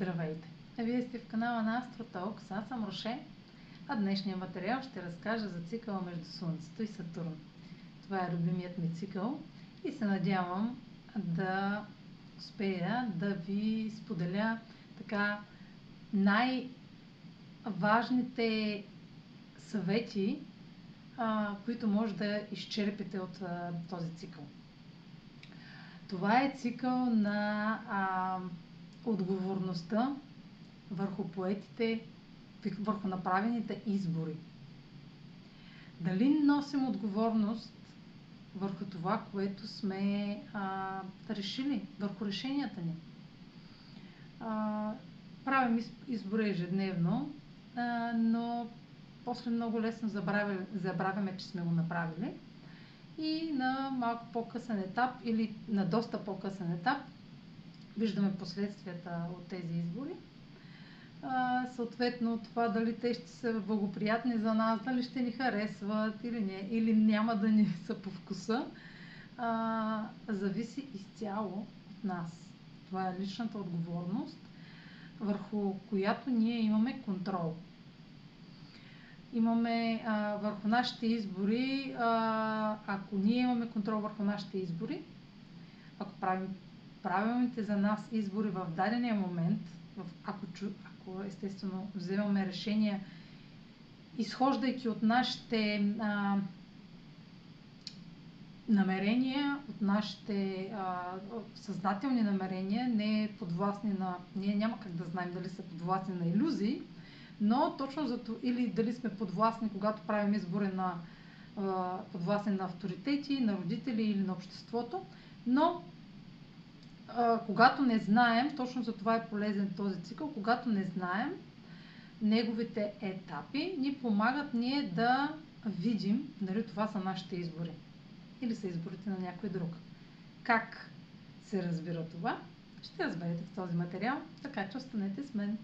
Здравейте! Вие сте в канала на Астротокс, аз съм Роше, а днешния материал ще разкажа за цикъла между Слънцето и Сатурн. Това е любимият ми цикъл и се надявам да успея да ви споделя така най-важните съвети, които може да изчерпите от този цикъл. Това е цикъл на отговорността върху поетите, върху направените избори. Дали носим отговорност върху това, което сме а, решили, върху решенията ни? А, правим избори ежедневно, а, но после много лесно забравяме, забравяме, че сме го направили. И на малко по-късен етап или на доста по-късен етап виждаме последствията от тези избори. А, съответно, това дали те ще са благоприятни за нас, дали ще ни харесват или, не, или няма да ни са по вкуса, а, зависи изцяло от нас. Това е личната отговорност, върху която ние имаме контрол. Имаме а, върху нашите избори, а, ако ние имаме контрол върху нашите избори, ако правим правилните за нас избори в дадения момент, в, ако, ако естествено вземаме решения, изхождайки от нашите а, намерения, от нашите а, съзнателни намерения, не подвластни на... Ние няма как да знаем дали са подвластни на иллюзии, но точно за това, или дали сме подвластни, когато правим избори на подвластни на авторитети, на родители или на обществото, но когато не знаем, точно за това е полезен този цикъл, когато не знаем неговите етапи, ни помагат ние да видим дали това са нашите избори или са изборите на някой друг. Как се разбира това, ще разберете в този материал, така че останете с мен.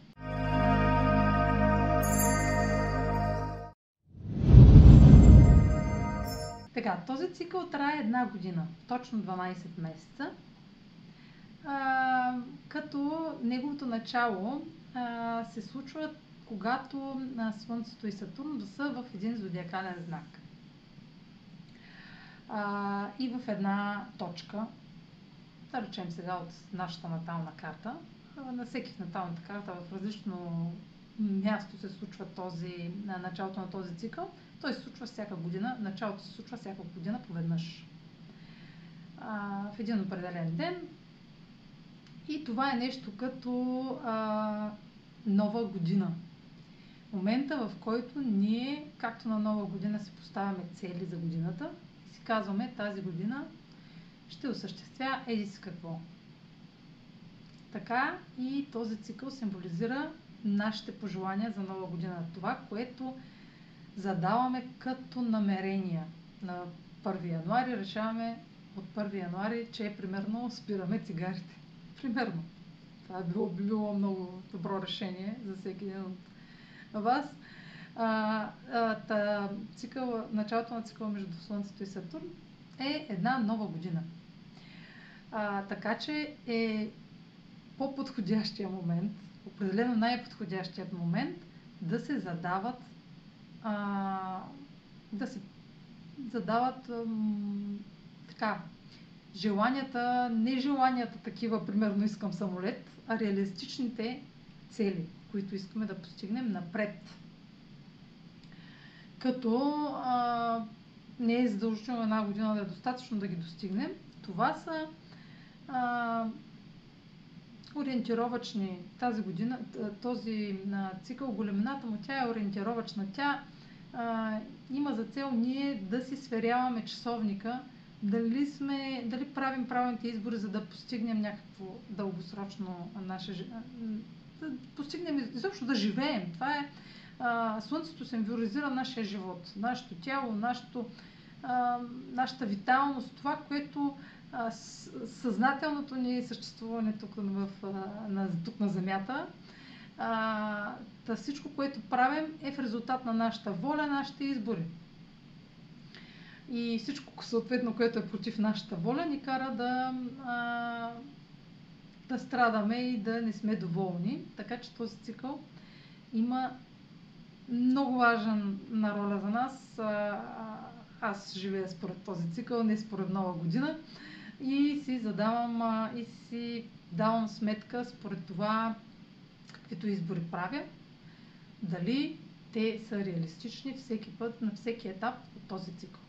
Така, този цикъл трае една година, точно 12 месеца като неговото начало а, се случва когато а, Слънцето и Сатурн са в един зодиакален знак. А, и в една точка, да речем сега от нашата натална карта, на всеки в наталната карта в различно място се случва този, на началото на този цикъл. Той се случва всяка година, началото се случва всяка година поведнъж. А, в един определен ден и това е нещо като а, нова година. Момента, в който ние, както на нова година, си поставяме цели за годината и си казваме тази година ще осъществя еди си какво. Така и този цикъл символизира нашите пожелания за нова година. Това, което задаваме като намерения. На 1 януари решаваме от 1 януари, че примерно спираме цигарите. Примерно. Това е било, било много добро решение за всеки един от вас. А, а, та, цикъл, началото на цикъла между Слънцето и Сатурн е една нова година. А, така че е по-подходящия момент, определено най-подходящият момент да се задават а, да се задават ам, така желанията, не желанията такива, примерно искам самолет, а реалистичните цели, които искаме да постигнем напред. Като а, не е задължително една година да е достатъчно да ги достигнем. Това са а, ориентировачни тази година, този а, цикъл, големината му, тя е ориентировачна. Тя а, има за цел ние да си сверяваме часовника дали, сме, дали правим правилните избори, за да постигнем някакво дългосрочно наше... да постигнем, изобщо да живеем. Това е... А, слънцето символизира нашия живот, нашето тяло, нашето, а, нашата виталност, това, което а, съзнателното ни съществуване тук, в, на, тук на Земята. А, всичко, което правим е в резултат на нашата воля, нашите избори. И всичко, съответно, което е против нашата воля, ни кара да, а, да страдаме и да не сме доволни. Така че този цикъл има много важна роля за нас. Аз живея според този цикъл, не според нова година. И си задавам и си давам сметка според това, каквито избори правя, дали те са реалистични всеки път, на всеки етап от този цикъл.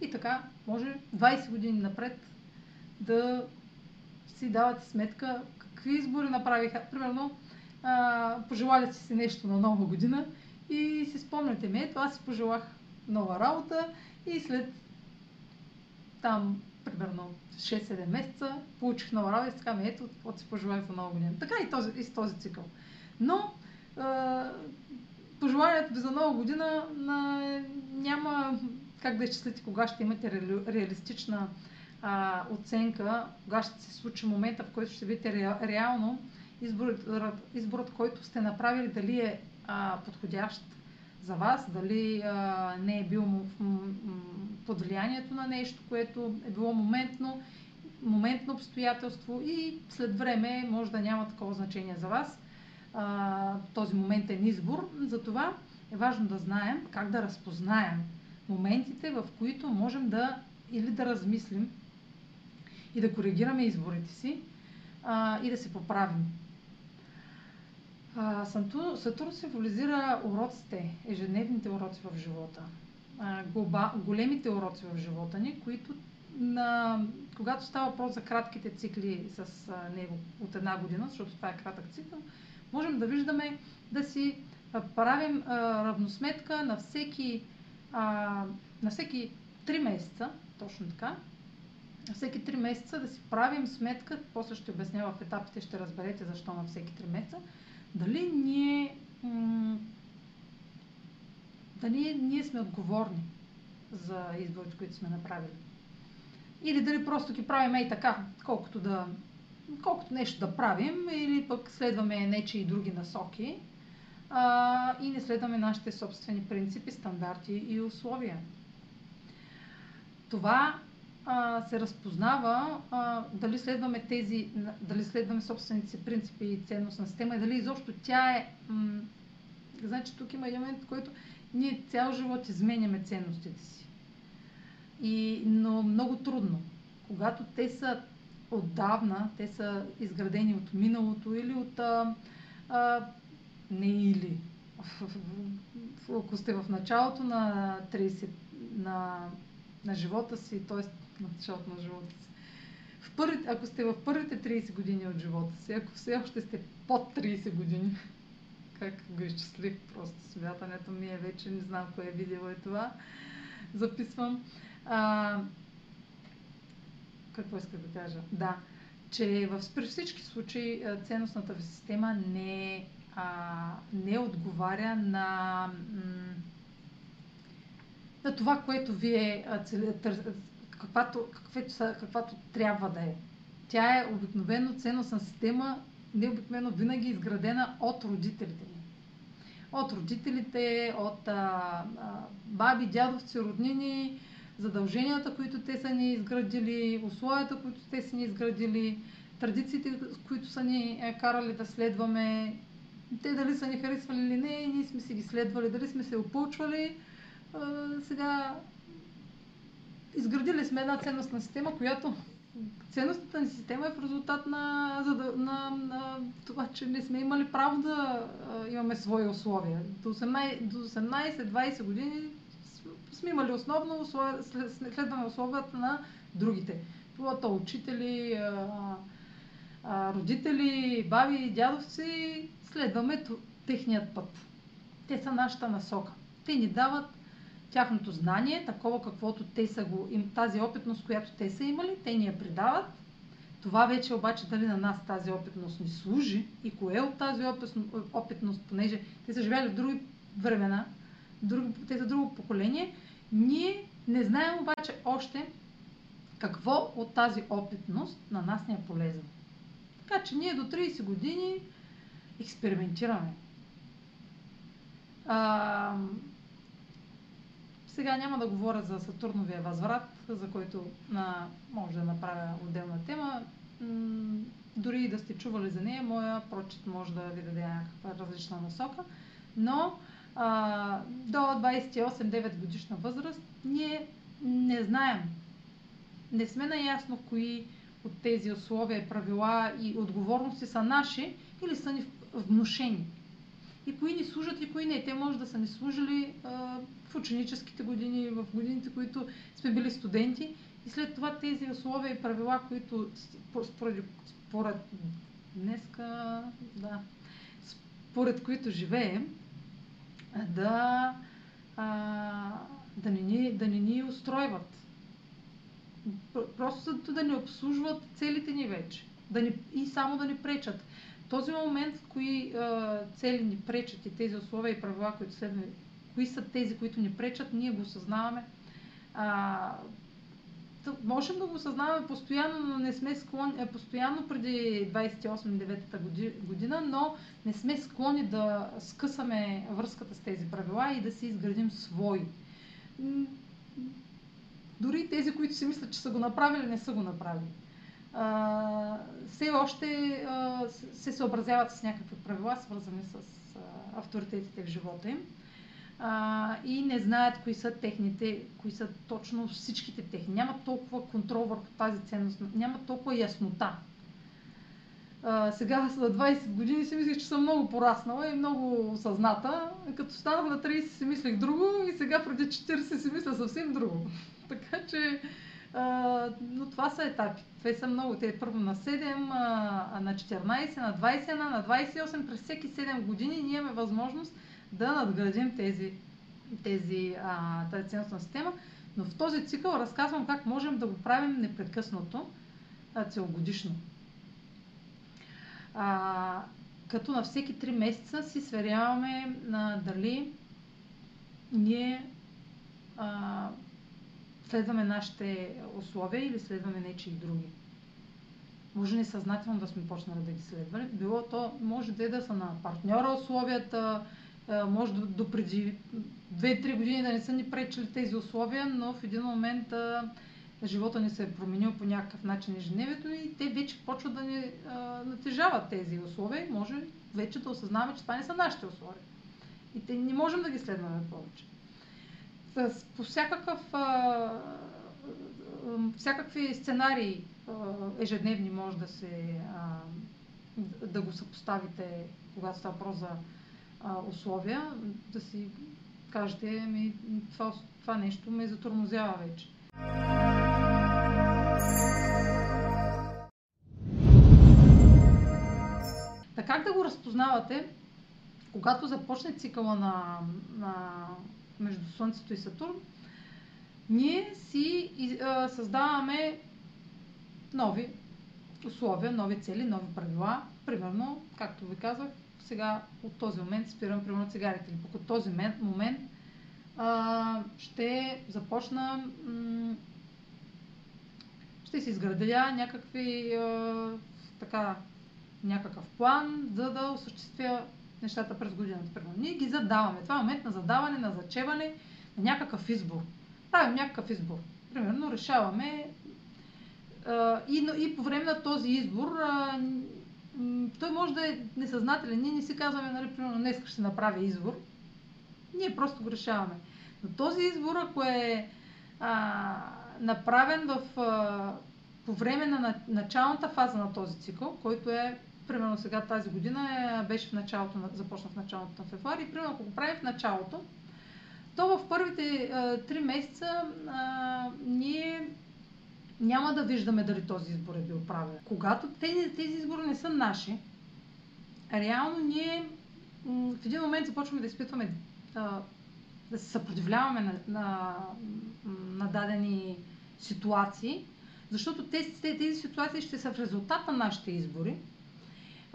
И така, може 20 години напред да си давате сметка какви избори направиха. Примерно, а, пожелали си си нещо на нова година и си спомняте ми, ето аз си пожелах нова работа и след там, примерно 6-7 месеца, получих нова работа и така ми, ето, от си пожелах за нова година. Така и, този, и с този цикъл. Но а, пожеланието за нова година на, няма как да изчислите кога ще имате реалистична а, оценка, кога ще се случи момента, в който ще видите ре, реално изборът, изборът, който сте направили, дали е а, подходящ за вас, дали а, не е бил под влиянието на нещо, което е било моментно, моментно обстоятелство и след време може да няма такова значение за вас. А, този моментен избор. Затова е важно да знаем как да разпознаем моментите, в които можем да или да размислим и да коригираме изборите си а, и да се поправим. А, Сатурн символизира уроците, ежедневните уроци в живота, а, глоба, големите уроци в живота ни, които на, когато става въпрос за кратките цикли с а, него от една година, защото това е кратък цикъл, можем да виждаме да си правим а, равносметка на всеки, а, на всеки 3 месеца, точно така, всеки 3 месеца да си правим сметка, после ще обясня в етапите, ще разберете защо на всеки 3 месеца, дали ние, м- дали ние сме отговорни за изборите, които сме направили. Или дали просто ги правим и така, колкото, да, колкото нещо да правим, или пък следваме нечи и други насоки а, и не следваме нашите собствени принципи, стандарти и условия. Това а, се разпознава а, дали следваме тези, дали следваме собствените си принципи и ценностна система и дали изобщо тя е... М- значи тук има един момент, в който ние цял живот изменяме ценностите си. И, но много трудно. Когато те са отдавна, те са изградени от миналото или от... А, а, не или. Ако сте в началото на 30, на, на живота си, т.е началото на живота си. В първите, ако сте в първите 30 години от живота си, ако все още сте под 30 години, как го изчислих, просто смятането ми е вече, не знам кое е видео е това, записвам. А, какво иска да кажа? Да, че в при всички случаи ценностната ви система не, а, не отговаря на, на това, което вие каквато, каквато, каквато трябва да е. Тя е обикновено ценностна система, не обикновено винаги изградена от родителите. От родителите, от а, а, баби, дядовци, роднини, задълженията, които те са ни изградили, условията, които те са ни изградили, традициите, които са ни е, карали да следваме. Те дали са ни харесвали или не, ние сме си ги следвали, дали сме се опълчвали. сега изградили сме една ценностна система, която ценностната ни система е в резултат на, на, на, на това, че не сме имали право да а, имаме свои условия. До 18-20 години сме имали основно условия, следваме условията на другите. Било то учители, а, родители, баби, дядовци, следваме техният път. Те са нашата насока. Те ни дават тяхното знание, такова каквото те са го, им, тази опитност, която те са имали, те ни я предават. Това вече обаче дали на нас тази опитност ни служи и кое е от тази опитност, понеже те са живели в други времена, други, те са друго поколение, ние не знаем обаче още какво от тази опитност на нас ни е полезно. Така че ние до 30 години експериментираме. А, сега няма да говоря за Сатурновия възврат, за който а, може да направя отделна тема. М- дори дори да сте чували за нея, моя прочит може да ви даде някаква различна насока. Но а, до 28-9 годишна възраст ние не знаем, не сме наясно кои от тези условия, правила и отговорности са наши или са ни внушени. И кои ни служат и кои не. Те може да са ни служили а, в ученическите години, в годините, които сме били студенти. И след това тези условия и правила, които според, според днеска, да, според които живеем, да, а, да, не ни, да не ни устройват. Просто да не обслужват целите ни вече. Да ни, и само да ни пречат. Този момент, кои а, цели ни пречат и тези условия и правила, които следваме, кои са тези, които ни пречат, ние го осъзнаваме. А, можем да го осъзнаваме постоянно, но не сме склонни, е, постоянно преди 28-9 година, но не сме склонни да скъсаме връзката с тези правила и да си изградим свои. Дори тези, които си мислят, че са го направили, не са го направили. А, все още а, се съобразяват с някакви правила, свързани с а, авторитетите в живота им а, и не знаят кои са техните, кои са точно всичките техни. Няма толкова контрол върху тази ценност, няма толкова яснота. А, сега за 20 години си мислих, че съм много пораснала и много осъзната. Като станах на 30 си мислех друго и сега преди 40 си мисля съвсем друго. така че, а, но това са етапи. Те са много. Те е първо на 7, а, на 14, на 21, на 28. През всеки 7 години ние имаме възможност да надградим тези, тези, а, тази ценностна система. Но в този цикъл разказвам как можем да го правим непрекъснато, а, целогодишно. А, като на всеки 3 месеца си сверяваме на дали ние а, следваме нашите условия или следваме нечи и други. Може несъзнателно да сме почнали да ги следваме. Било то, може да е да са на партньора условията, може до, преди 2-3 години да не са ни пречили тези условия, но в един момент а, живота ни се е променил по някакъв начин ежедневието и те вече почват да ни а, натежават тези условия и може вече да осъзнаваме, че това не са нашите условия. И те не можем да ги следваме повече. С, по всякакъв, а, всякакви сценарии а, ежедневни може да се а, да го съпоставите, когато става въпрос за а, условия, да си кажете, ми, това, това нещо ме затормозява вече. Така как да го разпознавате, когато започне цикъла на, на между Слънцето и Сатурн, ние си създаваме нови условия, нови цели, нови правила. Примерно, както ви казах, сега от този момент спирам примерно цигарите. Или от този момент, момент а, ще започна м- ще си изградя някакви а, така, някакъв план, за да осъществя нещата през годината. Примерно. Ние ги задаваме. Това е момент на задаване, на зачеване, на някакъв избор. Правим някакъв избор. Примерно решаваме и, и по време на този избор той може да е несъзнателен. Ние не си казваме, нали, примерно, днес ще направя избор. Ние просто го решаваме. Но този избор, ако е а, направен в, а, по време на началната фаза на този цикъл, който е, примерно сега тази година е, беше в началото, на, започна в началото на февруари, и примерно ако го правим в началото, то в първите три месеца а, ние няма да виждаме дали този избор е бил правилен. Когато тези, тези избори не са наши, реално ние в един момент започваме да изпитваме, да се съпротивляваме на, на, на дадени ситуации, защото тези, тези ситуации ще са в резултат на нашите избори.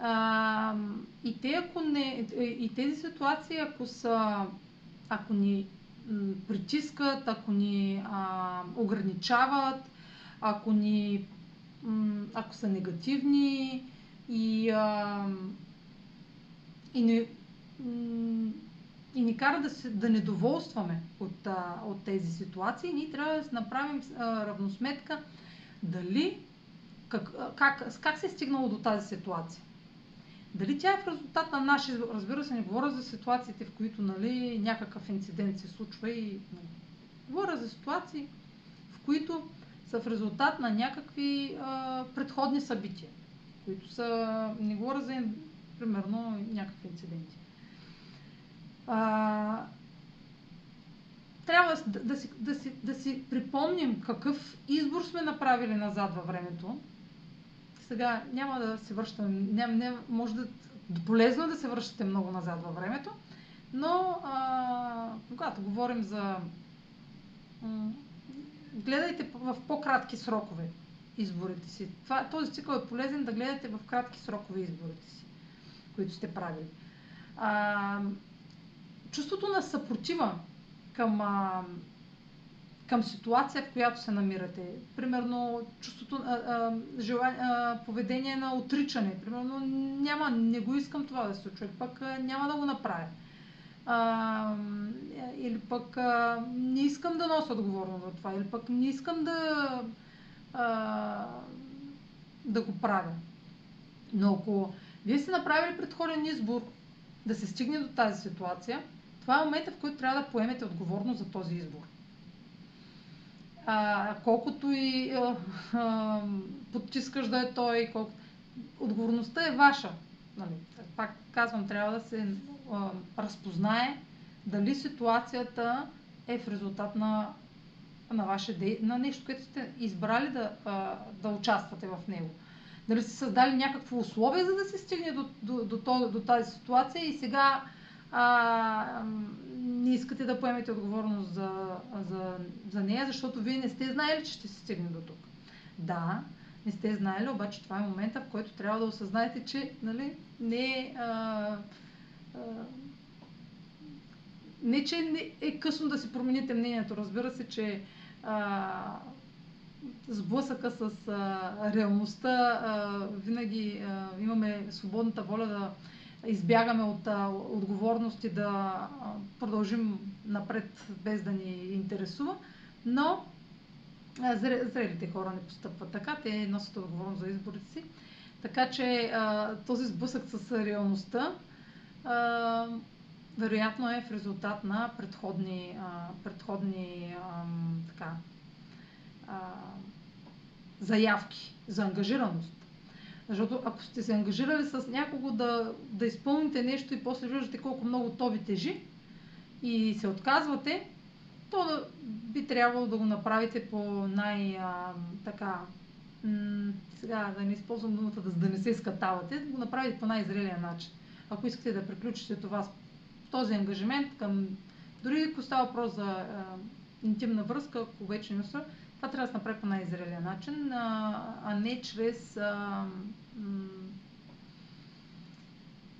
А, и, те, ако не, и тези ситуации, ако, са, ако ни притискат, ако ни а, ограничават, ако ни ако са негативни и, а, и, не, и ни кара да, се, да недоволстваме от, а, от тези ситуации, ние трябва да направим а, равносметка дали как, как, как се е стигнало до тази ситуация. Дали тя е в резултат на наши, разбира се, не говоря за ситуациите, в които нали, някакъв инцидент се случва и нали, говоря за ситуации, в които са в резултат на някакви а, предходни събития, които са, не говоря за, примерно, някакви инциденти. А, трябва да, да, си, да, си, да си припомним какъв избор сме направили назад във времето. Сега няма да се връщам, няма, не, може да полезно е да се връщате много назад във времето, но а, когато говорим за гледайте в по-кратки срокове изборите си. Това, този цикъл е полезен да гледате в кратки срокове изборите си, които сте правили. А, чувството на съпротива към, а, към ситуация, в която се намирате. Примерно, чувството, а, а, желание, а, поведение на отричане. Примерно, няма, не го искам това да се случва, пък а, няма да го направя а, или пък а, не искам да нося отговорност за това, или пък не искам да, а, да го правя. Но ако вие сте направили предходен избор да се стигне до тази ситуация, това е момента, в който трябва да поемете отговорност за този избор. А, колкото и а, а, потискаш да е той, колко... отговорността е ваша. Нали? Пак казвам, трябва да се а, разпознае дали ситуацията е в резултат на, на, ваше, на нещо, което сте избрали да, а, да участвате в него. Дали сте създали някакво условие, за да се стигне до, до, до, до, до тази ситуация и сега а, не искате да поемете отговорност за, за, за нея, защото вие не сте знаели, че ще се стигне до тук. Да, не сте знаели, обаче това е момента, в който трябва да осъзнаете, че нали, не е не, че не е късно да си промените мнението. Разбира се, че а, сблъсъка с а, реалността а, винаги а, имаме свободната воля да избягаме от а, отговорности, да продължим напред без да ни интересува, но зрелите хора не постъпват така, те носят отговорност за изборите си. Така че а, този сблъсък с реалността а, вероятно е в резултат на предходни, а, предходни а, така, а, заявки за ангажираност. Защото ако сте се ангажирали с някого да, да изпълните нещо и после виждате колко много то ви тежи и се отказвате, то да, би трябвало да го направите по най- а, така сега да не използвам думата да, да не се скатавате, да го направите по най-зрелия начин. Ако искате да приключите това този ангажимент към, дори ако става въпрос за а, интимна връзка, ако вече не са, това трябва да се направи по най-зрелия начин, а, а не чрез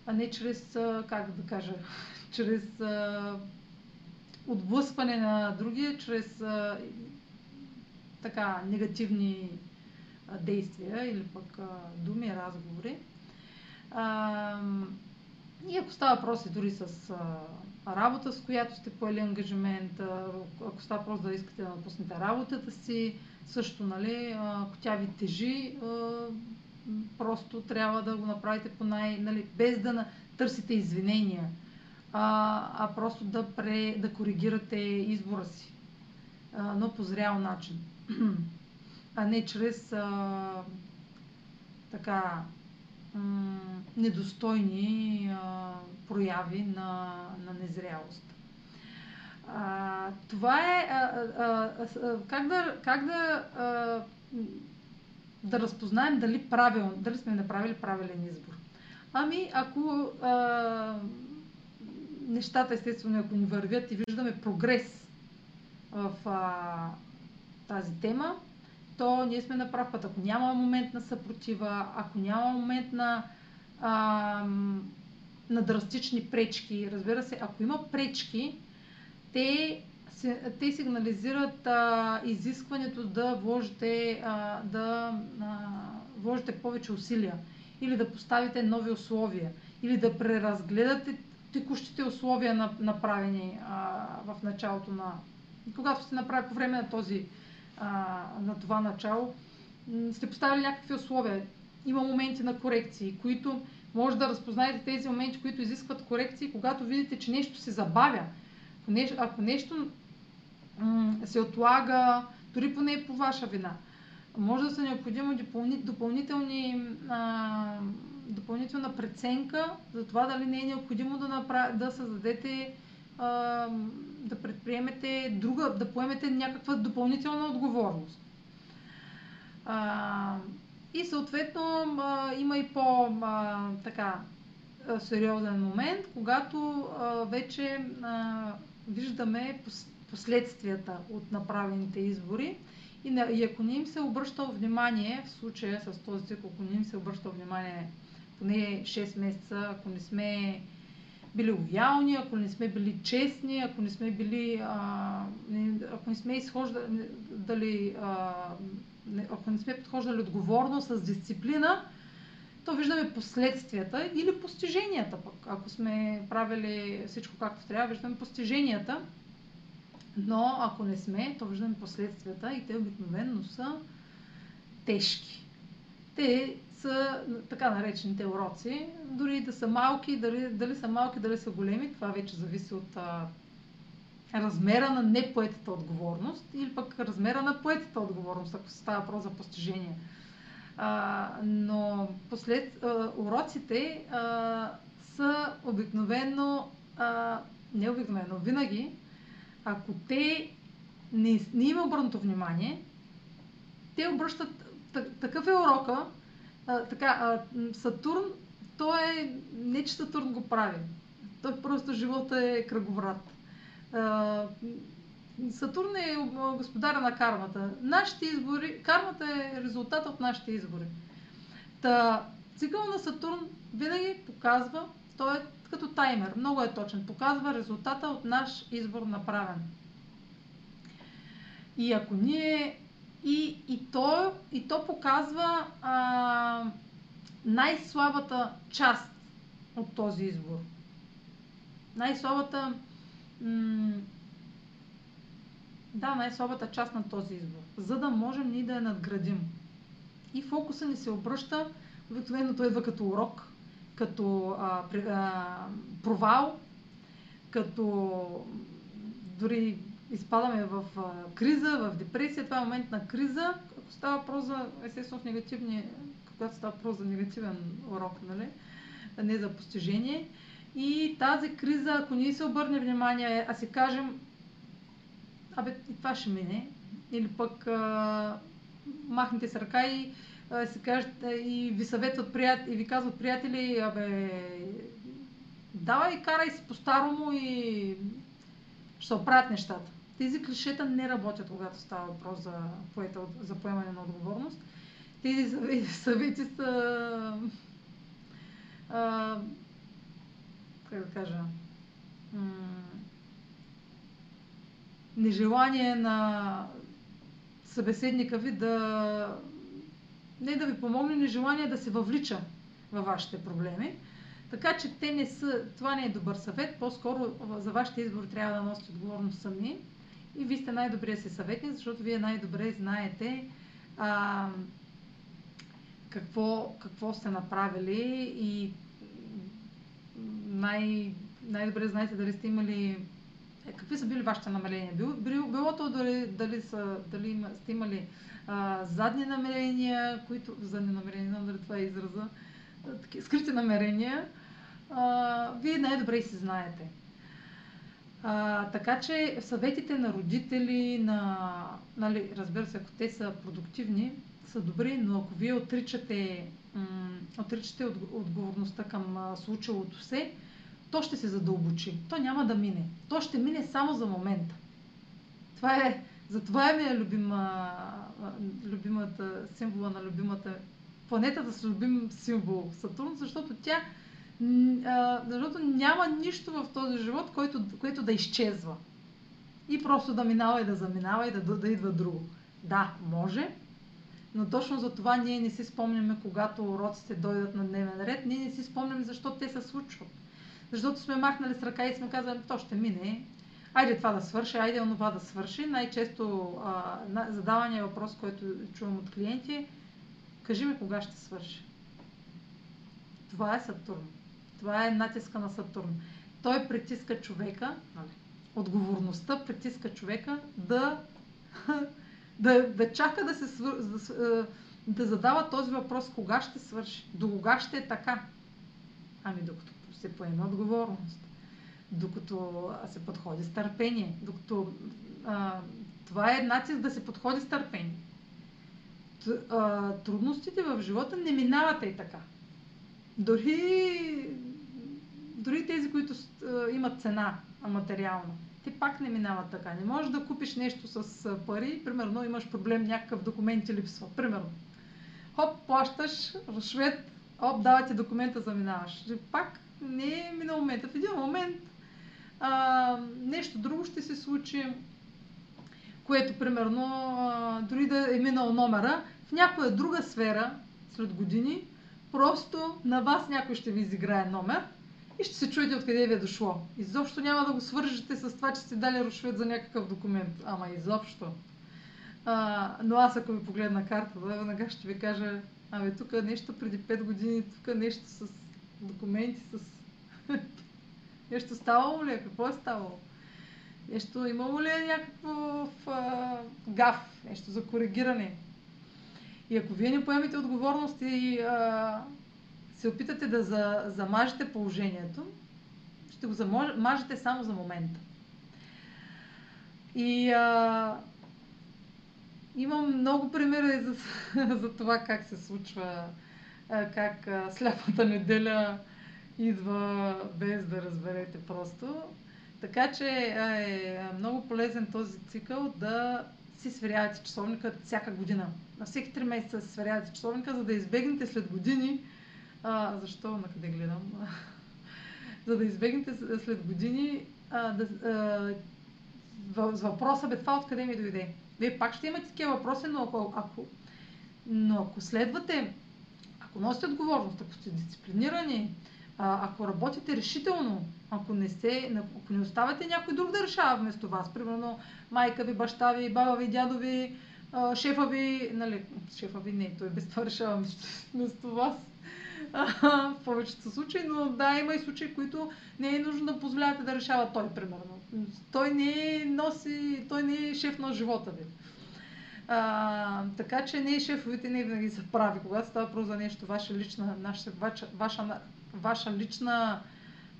а не чрез, как да кажа, чрез отблъскване на другия, чрез така негативни действия или пък думи, разговори. И ако става въпрос дори с работа, с която сте поели ангажимент, ако става въпрос да искате да напуснете работата си, също, нали, ако тя ви тежи, просто трябва да го направите по най... Нали, без да на, търсите извинения, а, а просто да, пре, да коригирате избора си, а, но по зрял начин, а не чрез а, така недостойни а, прояви на, на незрялост. А, това е а, а, а, как да, как да, а, да разпознаем дали, правил, дали сме направили правилен избор. Ами, ако а, нещата, естествено, ако ни вървят и виждаме прогрес в а, тази тема, то ние сме на прав път. Ако няма момент на съпротива, ако няма момент на, а, на драстични пречки, разбира се, ако има пречки, те, те сигнализират а, изискването да вложите, а, да а, вложите повече усилия или да поставите нови условия или да преразгледате текущите условия направени а, в началото на когато сте направили по време на този а, на това начало, сте поставили някакви условия. Има моменти на корекции, които може да разпознаете тези моменти, които изискват корекции, когато видите, че нещо се забавя. Ако нещо се отлага, дори поне по ваша вина, може да са необходимо допълнителни, а, допълнителна преценка за това дали не е необходимо да, направ... да създадете, а, да предприемете друга, да поемете някаква допълнителна отговорност. А, и съответно а, има и по а, така сериозен момент, когато а, вече а, виждаме последствията от направените избори и, на, и ако не им се обръща внимание, в случая с този цикъл, ако не им се обръща внимание поне 6 месеца, ако не сме били лоялни, ако не сме били честни, ако не сме били, а, не, ако не сме изхождали, а, ако не сме подхождали отговорно с дисциплина, то виждаме последствията или постиженията пък. Ако сме правили всичко както трябва, виждаме постиженията. Но ако не сме, то виждаме последствията и те обикновенно са тежки. Те са така наречените уроци, дори да са малки, дали, дали са малки, дали са големи, това вече зависи от а, размера на непоетата отговорност или пък размера на поетата отговорност, ако става въпрос за постижение. А, но послед, а, уроците а, са обикновено, а, не обикновено, винаги ако те не, не има обърнато внимание, те обръщат, такъв е урока, а, така, а, Сатурн, то е, не че Сатурн го прави, той просто живота е кръговрат. А, Сатурн е господаря на кармата. Нашите избори, кармата е резултат от нашите избори. Та, цикъл на Сатурн винаги показва, той е като таймер, много е точен, показва резултата от наш избор направен. И ако ние. И, и, то, и то показва а, най-слабата част от този избор. Най-слабата. М- да, най-слабата част на този избор. За да можем ние да я надградим. И фокуса ни се обръща, обикновено той идва като урок, като а, а, провал, като дори изпадаме в а, криза, в депресия, това е момент на криза. Ако става въпрос за, естествено в негативни, когато става въпрос за негативен урок, нали? не за постижение. И тази криза, ако ние се обърне внимание, а си кажем, абе, и това ще мине, или пък а, махнете с ръка и се кажат и ви съветват приятели, и ви казват приятели, абе, давай, карай си по-старому и ще оправят нещата. Тези клишета не работят, когато става въпрос за, поета, за поемане на отговорност. Тези съвети, съвети са а, как да кажа м- нежелание на събеседника ви да не да ви помогне, не желание да се въвлича във вашите проблеми. Така че те не са, това не е добър съвет, по-скоро за вашите избори трябва да носите отговорност сами и вие сте най-добрия си съветник, защото вие най-добре знаете а, какво, какво сте направили и най- най-добре знаете дали сте имали какви са били вашите намерения. Било, било то дали, дали, са, дали сте имали а, задни намерения, които... Задни намерения, не знам дали това е израза. Таки, скрити намерения. А, вие най-добре си знаете. А, така че съветите на родители, на, нали, разбира се, ако те са продуктивни, са добри, но ако вие отричате, м- отричате от, отговорността към а, случилото се, то ще се задълбочи. То няма да мине. То ще мине само за момента. Това е, затова е ми е любима любимата, символа на любимата планетата с любим символ Сатурн, защото тя защото няма нищо в този живот, който, което да изчезва. И просто да минава и да заминава и да, да, да идва друго. Да, може, но точно за това ние не си спомняме, когато уроците дойдат на дневен ред, ние не си спомняме защо те се случват. Защото сме махнали с ръка и сме казали, то ще мине, айде това да свърши, айде онова да свърши. Най-често задавания въпрос, който чувам от клиенти, Кажи ми кога ще свърши. Това е Сатурн. Това е натиска на Сатурн. Той притиска човека, нали, отговорността притиска човека да, да, да чака да се свър... да, да задава този въпрос кога ще свърши, до кога ще е така. Ами докато се поема отговорност, докато се подходи с търпение, докато а, това е натиск да се подходи с търпение. Трудностите в живота не минават и така. Дори, дори тези, които имат цена материална, те пак не минават така. Не можеш да купиш нещо с пари, примерно имаш проблем, някакъв документ ти липсва. Примерно. Хоп, плащаш, швед, хоп, дава ти документа, заминаваш. Пак не е минал момента. В един момент а, нещо друго ще се случи, което примерно а, дори да е минал номера, в някоя друга сфера след години, просто на вас някой ще ви изиграе номер и ще се чуете откъде ви е дошло. Изобщо няма да го свържете с това, че сте дали рушвет за някакъв документ. Ама изобщо. А, но аз ако ви погледна картата, веднага ще ви кажа, абе тук нещо преди 5 години, тук нещо с документи, с... нещо ставало ли е? Какво е ставало? Нещо имало ли е някакво гаф, нещо за коригиране? И ако вие не поемете отговорност и а, се опитате да за, замажете положението, ще го замажете само за момента. И а, имам много примери за, за това как се случва, а, как сляпата неделя идва без да разберете просто. Така че е много полезен този цикъл да си сверявате часовника всяка година. На всеки 3 месеца си сверявате часовника, за да избегнете след години. А, защо? На къде гледам? за да избегнете след години а, да, а, с въпроса, бе, това откъде ми дойде. Вие пак ще имате такива въпроси, но ако, ако, но ако следвате, ако носите отговорност, ако сте дисциплинирани, ако работите решително, ако не, се, ако не оставяте някой друг да решава вместо вас, примерно майка ви, баща ви, баба ви, дядо ви, шефа ви, нали, шефа ви не, той без това решава вместо вас в повечето случаи, но да, има и случаи, които не е нужно да позволявате да решава той, примерно. Той не е носи, той не е шеф на живота ви. А, така че не шефовете не винаги са прави. Когато става въпрос за нещо, ваша лична, наша, ваша, ваша, ваша лична,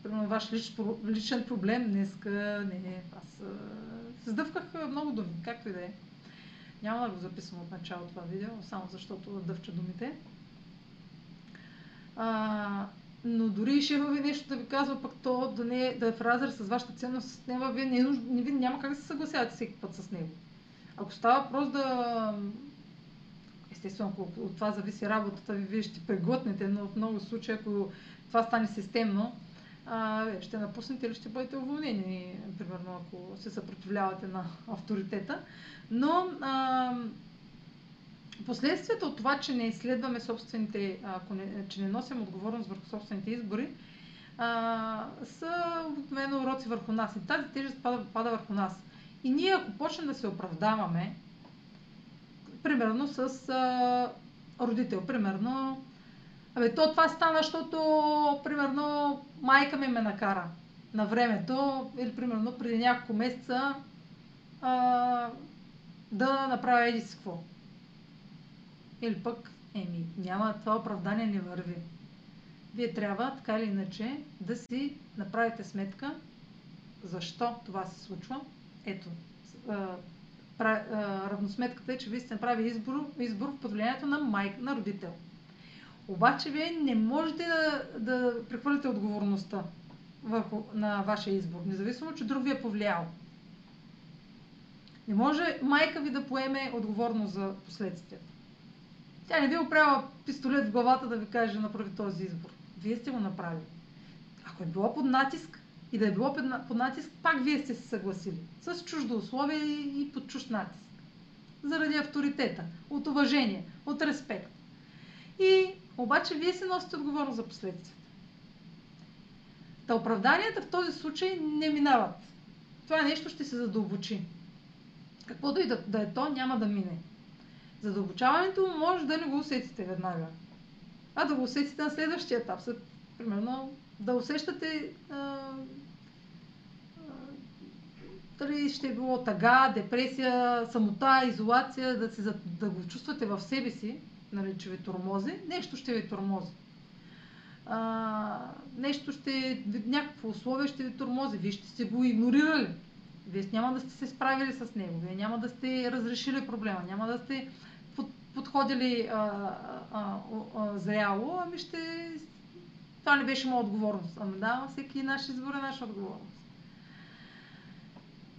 примерно, ваш лич, личен проблем, днеска, не, не, аз сдъвках много думи, както и да е. Няма да го записвам от начало това видео, само защото дъвча думите. А, но дори и шефа ви нещо да ви казва, пък то да, не, да е в разрез с вашата ценност с него, вие не, е не, няма как да се съгласявате всеки път с него. Ако става въпрос да... Естествено, ако от това зависи работата ви, вие ще преглътнете, но в много случаи, ако това стане системно, а, ще напуснете или ще бъдете уволнени, примерно, ако се съпротивлявате на авторитета. Но а, последствията от това, че не изследваме собствените, ако не, че не носим отговорност върху собствените избори, а, са обикновено уроци върху нас. И тази тежест пада, пада върху нас. И ние, ако почнем да се оправдаваме, примерно с а, родител, примерно, абе, то това стана, защото, примерно, майка ми ме накара на времето, или примерно преди няколко месеца, а, да направя еди си какво. Или пък, еми, няма, това оправдание не върви. Вие трябва, така или иначе, да си направите сметка защо това се случва. Ето, равносметката е, че вие сте направили избор, избор в подвлиянието на майка, на родител. Обаче вие не можете да, да прехвърлите отговорността върху, на вашия избор, независимо, че друг ви е повлиял. Не може майка ви да поеме отговорност за последствията. Тя не ви е оправила пистолет в главата да ви каже направи този избор. Вие сте го направили. Ако е било под натиск и да е било под натиск, пак вие сте се съгласили. С чуждо условие и под чужд натиск. Заради авторитета, от уважение, от респект. И обаче вие се носите отговорност за последствията. Та оправданията в този случай не минават. Това нещо ще се задълбочи. Каквото и да, да е то, няма да мине. Задълбочаването може да не го усетите веднага, а да го усетите на следващия етап. Примерно да усещате дали ще е било тъга, депресия, самота, изолация, да, се, да го чувствате в себе си, нали, че ви тормози, нещо ще ви тормози. А, нещо ще, някакво условие ще ви тормози, вие ще сте го игнорирали. Вие няма да сте се справили с него, вие няма да сте разрешили проблема, няма да сте под, подходили а, а, а, зряло, ами ще... Това не беше моя отговорност. Ами да, всеки наш избор е наша отговорност.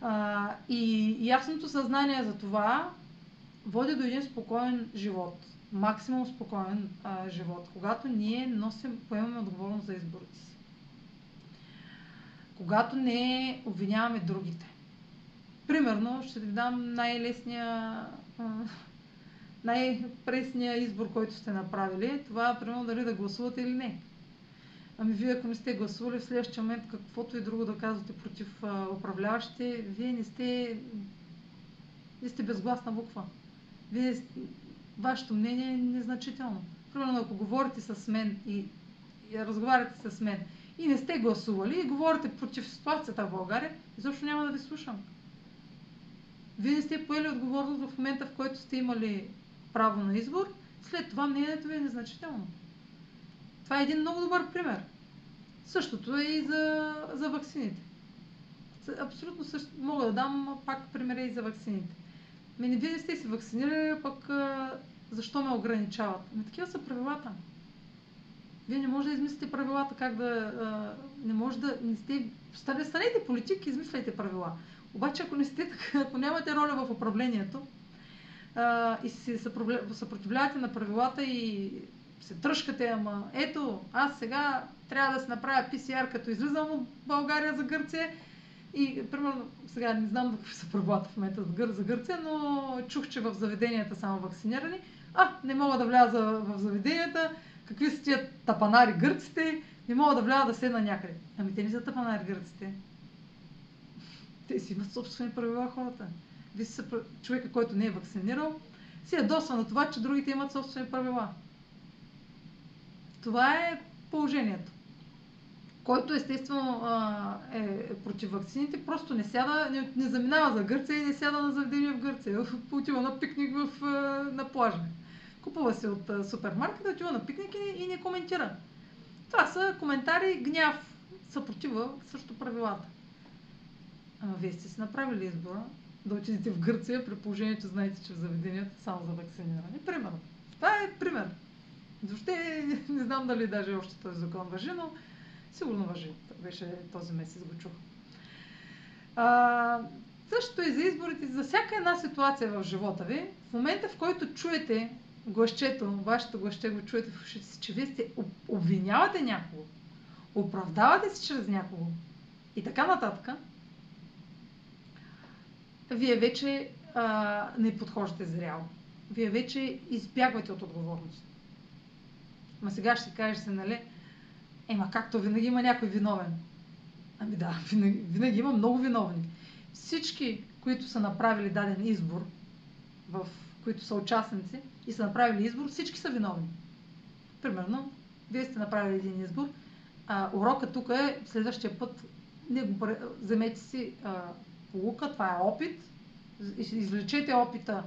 А, и ясното съзнание за това води до един спокоен живот. Максимум спокоен а, живот, когато ние носим, поемаме отговорност за изборите си. Когато не обвиняваме другите. Примерно, ще ви дам най-лесния, най-пресния избор, който сте направили. Това е, примерно, дали да гласувате или не. Ами вие ако не сте гласували в следващия момент каквото и друго да казвате против а, управляващите, вие не сте, вие сте безгласна буква. Вие, вашето мнение е незначително. Примерно ако говорите с мен и, и разговаряте с мен и не сте гласували и говорите против ситуацията в България, изобщо няма да ви слушам. Вие не сте поели отговорност в момента, в който сте имали право на избор, след това мнението ви е незначително. Това е един много добър пример. Същото е и за, за вакцините. Абсолютно също. Мога да дам пак примери и за вакцините. Ме не вие не сте се вакцинирали, пък защо ме ограничават? Ами такива са правилата. Вие не може да измислите правилата, как да... Не може да... Не сте, станете политик, измисляйте правила. Обаче, ако не сте, ако нямате роля в управлението и се съпротивлявате на правилата и се тръжкате, ама ето, аз сега трябва да се направя PCR, като излизам от България за Гърция. И, примерно, сега не знам какви са правилата в момента за Гърция, но чух, че в заведенията само вакцинирани. А, не мога да вляза в заведенията. Какви са тия тапанари гърците? Не мога да вляза да седна някъде. Ами те не са тапанари гърците. Те си имат собствени правила хората. Вие са човека, който не е вакцинирал, си ядосва на това, че другите имат собствени правила. Това е положението. Който естествено е против вакцините, просто не сяда, не, не заминава за Гърция и не сяда на заведение в Гърция. Отива на пикник в, на плажа. Купува се от супермаркета, отива на пикник и, и не коментира. Това са коментари, гняв, съпротива срещу правилата. Ама вие сте си направили избора да отидете в Гърция, при положение, че знаете, че в заведенията само за вакциниране. Примерно. Това е пример. Въобще не знам дали даже още този закон въжи, но сигурно въжи. Беше този месец го чух. А, същото и за изборите, за всяка една ситуация в живота ви, в момента в който чуете гласчето, вашето гласче го чуете в ушите си, че вие сте обвинявате някого, оправдавате се чрез някого и така нататък, вие вече а, не подхождате зряло. Вие вече избягвате от отговорност. Ма сега ще кажеш се, нали? Ема както винаги има някой виновен. Ами да, винаги, винаги има много виновни. Всички, които са направили даден избор, в които са участници и са направили избор, всички са виновни. Примерно, вие сте направили един избор, а, урока тук е следващия път не го вземете си а, полука, това е опит, извлечете опита,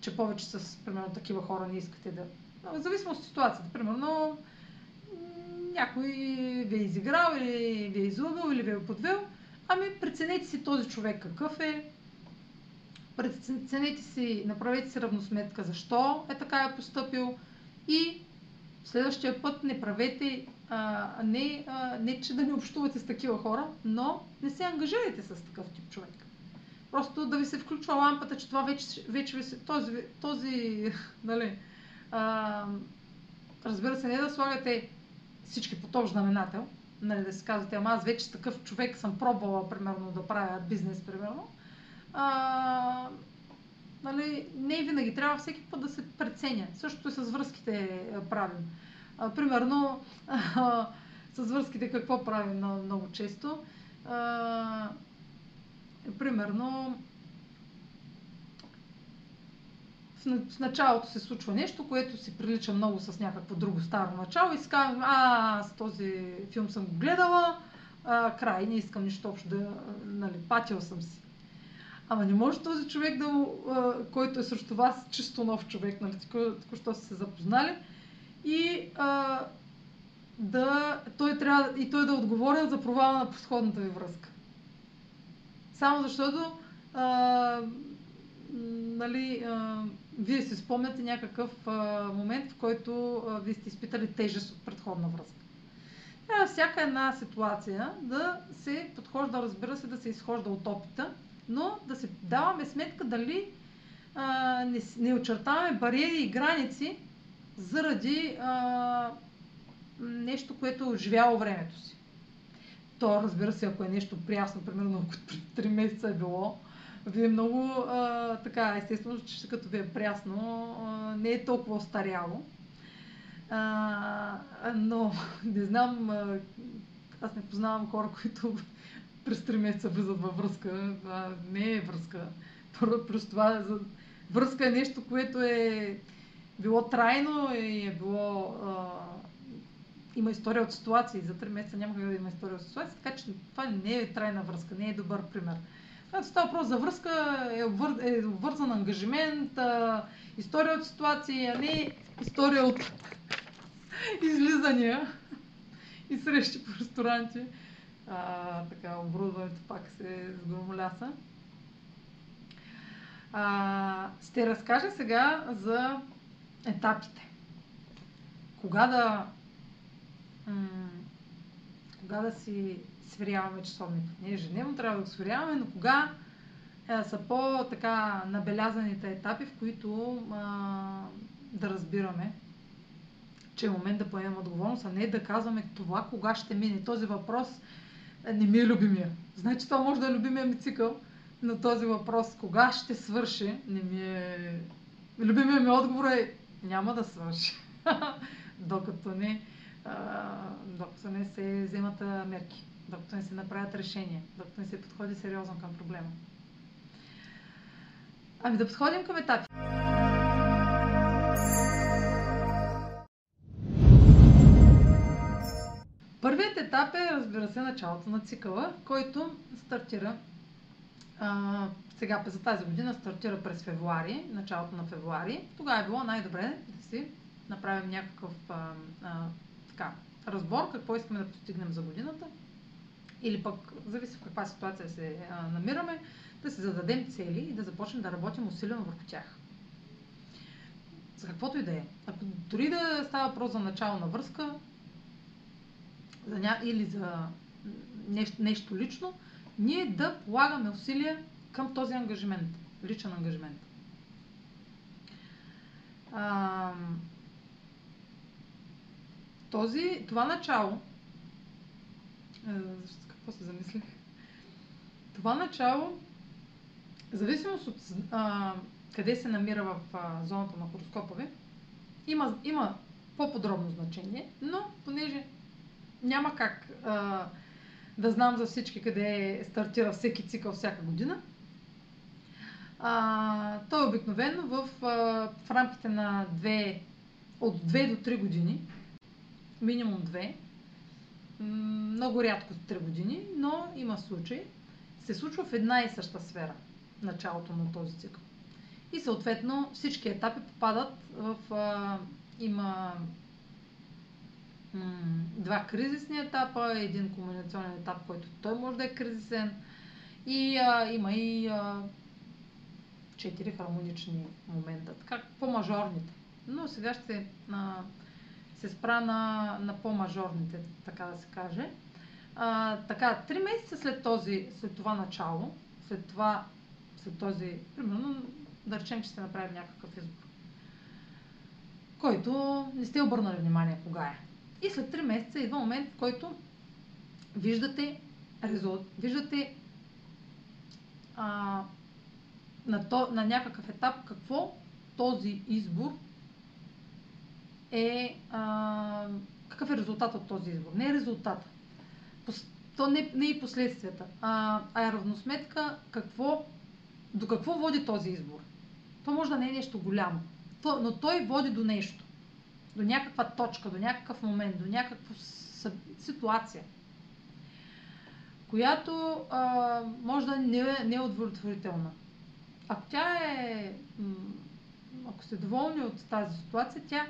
че повече с примерно такива хора не искате да в зависимост от ситуацията. Примерно, някой ви е изиграл или ви е излъгал или ви е подвел, ами преценете си този човек какъв е, преценете си, направете си равносметка защо е така е поступил и следващия път не правете, а, не, а, не че да не общувате с такива хора, но не се ангажирайте с такъв тип човек. Просто да ви се включва лампата, че това вече, вече ви се, този, този нали, а, разбира се, не да слагате всички по този знаменател, нали, да си казвате, ама аз вече такъв човек съм пробвала, примерно, да правя бизнес, примерно. А, нали, не винаги, трябва всеки път да се преценя. Същото и с връзките правим. А, примерно, а, с връзките какво правим много често? А, примерно, в началото се случва нещо, което си прилича много с някакво друго старо начало и си казвам, а, с този филм съм го гледала, а, край, не искам нищо общо да, нали, патил съм си. Ама не може този човек, да, който е срещу вас, чисто нов човек, нали, току-що сте се запознали, и а, да, той трябва, и той да отговоря за провала на подходната ви връзка. Само защото а, нали, а, вие си спомняте някакъв а, момент, в който а, вие сте изпитали тежест от предходна връзка. Трябва всяка една ситуация да се подхожда, разбира се, да се изхожда от опита, но да се даваме сметка дали а, не, не очертаваме бариери и граници заради а, нещо, което е оживяло времето си. То, разбира се, ако е нещо прясно, примерно ако 3 месеца е било, вие много а, така, естествено, че като ви е прясно, а, не е толкова остаряло. А, но не знам, а, аз не познавам хора, които през 3 месеца влизат във връзка. Това не е връзка. Просто това за... връзка е нещо, което е било трайно и е било а, има история от ситуации. За 3 месеца няма как да има история от ситуации, така че това не е трайна връзка, не е добър пример. Когато става въпрос за връзка, е, обвър... е обвързан ангажимент, а, история от ситуации, а не история от излизания и срещи по ресторанти. А, така, оборудването пак се сгромоляса. А, ще разкажа сега за етапите. Кога да м- кога да си сверяваме часовника. Ние ежедневно трябва да го сверяваме, но кога е, са по-така набелязаните етапи, в които а, да разбираме, че е момент да поемем отговорност, а не да казваме това кога ще мине. Този въпрос е, не ми е любимия. Значи това може да е любимия ми цикъл, но този въпрос кога ще свърши, не ми е... Любимия ми отговор е няма да свърши. докато не, а, докато не се вземат мерки докато не се направят решения, докато не се подходи сериозно към проблема. Ами да подходим към етапи. Първият етап е, разбира се, началото на цикъла, който стартира а, сега за тази година стартира през февруари, началото на февруари. Тогава е било най-добре да си направим някакъв а, а, така, разбор, какво искаме да постигнем за годината, или пък, зависи в каква ситуация се а, намираме, да си зададем цели и да започнем да работим усилено върху тях. За каквото и да е. Ако дори да става въпрос за начало на връзка за ня... или за нещо, нещо лично, ние да полагаме усилия към този ангажимент, личен ангажимент. А, този, това начало, какво се замислих? Това начало, зависимост от а, къде се намира в а, зоната на хороскопа ви, има, има по-подробно значение, но понеже няма как а, да знам за всички къде стартира всеки цикъл всяка година, а, той е обикновено в, а, в рамките на 2, от 2 до 3 години, минимум 2, много рядко 3 години, но има случаи, се случва в една и съща сфера началото на този цикъл. И съответно всички етапи попадат в... А, има м- два кризисни етапа, един комуникационен етап, който той може да е кризисен и а, има и а, четири хармонични момента, така по-мажорните. Но сега ще а, се спра на, на по-мажорните, така да се каже. А, така, три месеца след, този, след това начало, след това, след този, примерно, да речем, че сте направили някакъв избор, който не сте обърнали внимание кога е. И след три месеца идва момент, в който виждате резултат, виждате а, на, то, на някакъв етап какво този избор е а, какъв е резултат от този избор. Не е резултата. То не, не е последствията, а, а е равносметка какво, до какво води този избор. То може да не е нещо голямо, то, но той води до нещо. До някаква точка, до някакъв момент, до някаква ситуация, която а, може да не, не е удовлетворителна. Ако тя е, ако сте доволни от тази ситуация, тя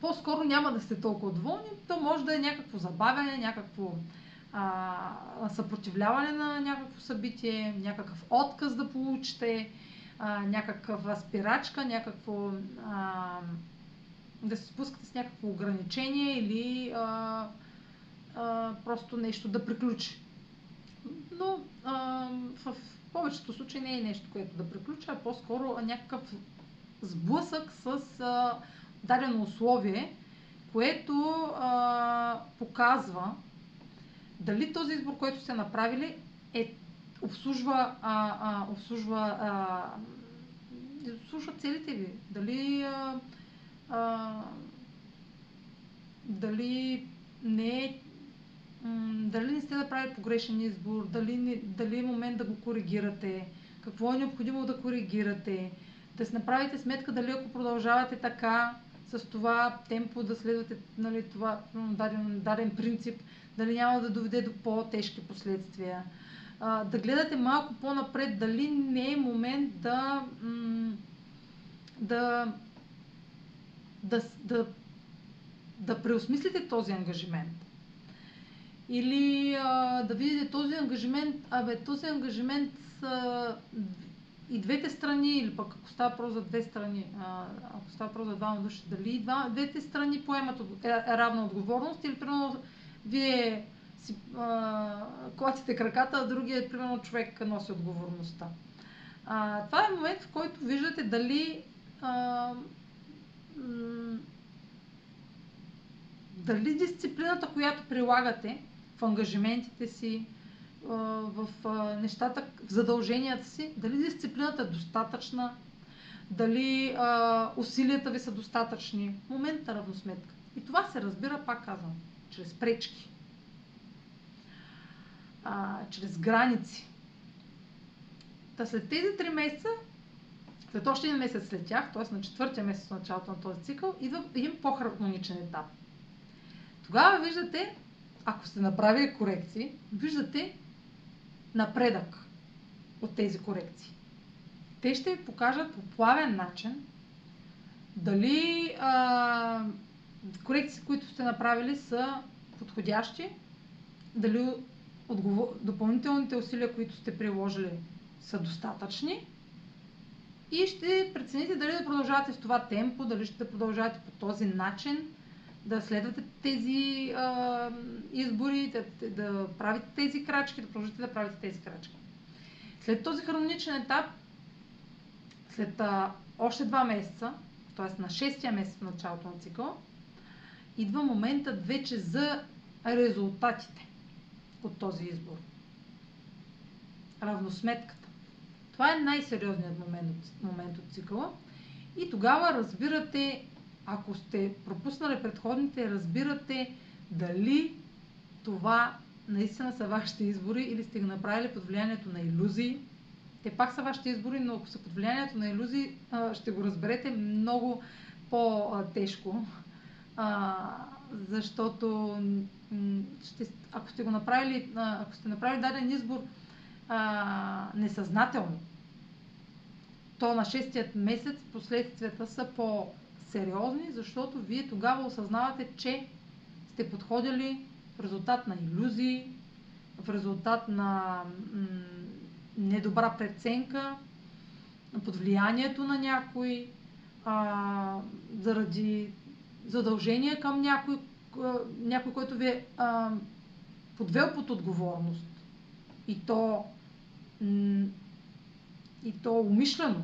по-скоро няма да сте толкова доволни, то може да е някакво забавяне, някакво а, съпротивляване на някакво събитие, някакъв отказ да получите, а, някаква спирачка, някакво а, да се спускате с някакво ограничение или а, а, просто нещо да приключи. Но а, в повечето случаи не е нещо, което да приключи, а по-скоро някакъв сблъсък с а, дадено условие, което а, показва дали този избор, който сте направили, е, обслужва, а, а, обслужва, а, обслужва целите ви. Дали, а, а, дали не е дали не сте направили погрешен избор, дали, дали е момент да го коригирате, какво е необходимо да коригирате, да си направите сметка дали ако продължавате така, с това темпо да следвате нали, това даден, даден принцип, дали няма да доведе до по-тежки последствия. А, да гледате малко по-напред, дали не е момент да, да, да, да, да преосмислите този ангажимент. Или а, да видите този ангажимент, абе, този ангажимент са и двете страни, или пък ако става просто за две страни, ако става просто за двама души, дали два, двете страни поемат е, е, равна отговорност или примерно вие си клатите краката, а другият, примерно, човек носи отговорността. А, това е момент, в който виждате дали а, дали дисциплината, която прилагате в ангажиментите си, в нещата, в задълженията си, дали дисциплината е достатъчна, дали а, усилията ви са достатъчни. Момент на равносметка. И това се разбира, пак казвам, чрез пречки, а, чрез граници. Та след тези три месеца, след още един месец след тях, т.е. на четвъртия месец в началото на този цикъл, идва един по-хармоничен етап. Тогава виждате, ако сте направили корекции, виждате напредък от тези корекции. Те ще ви покажат по плавен начин дали а, корекции, които сте направили, са подходящи, дали отговор... допълнителните усилия, които сте приложили, са достатъчни и ще прецените дали да продължавате в това темпо, дали ще продължавате по този начин, да следвате тези а, избори, да, да правите тези крачки, да продължите да правите тези крачки. След този хроничен етап, след а, още два месеца, т.е. на 6-я месец в началото на цикъл, идва моментът вече за резултатите от този избор. Равносметката. Това е най-сериозният момент, момент от цикъла. И тогава разбирате ако сте пропуснали предходните, разбирате дали това наистина са вашите избори или сте го направили под влиянието на иллюзии. Те пак са вашите избори, но ако са под влиянието на иллюзии, ще го разберете много по-тежко. Защото ще, ако сте го направили, ако сте направили даден избор несъзнателно, то на шестият месец последствията са по сериозни, защото вие тогава осъзнавате, че сте подходили в резултат на иллюзии, в резултат на м- недобра преценка, под влиянието на някой, а, заради задължения към някой, някой, който ви е а, подвел под отговорност. И то, м- и то умишлено,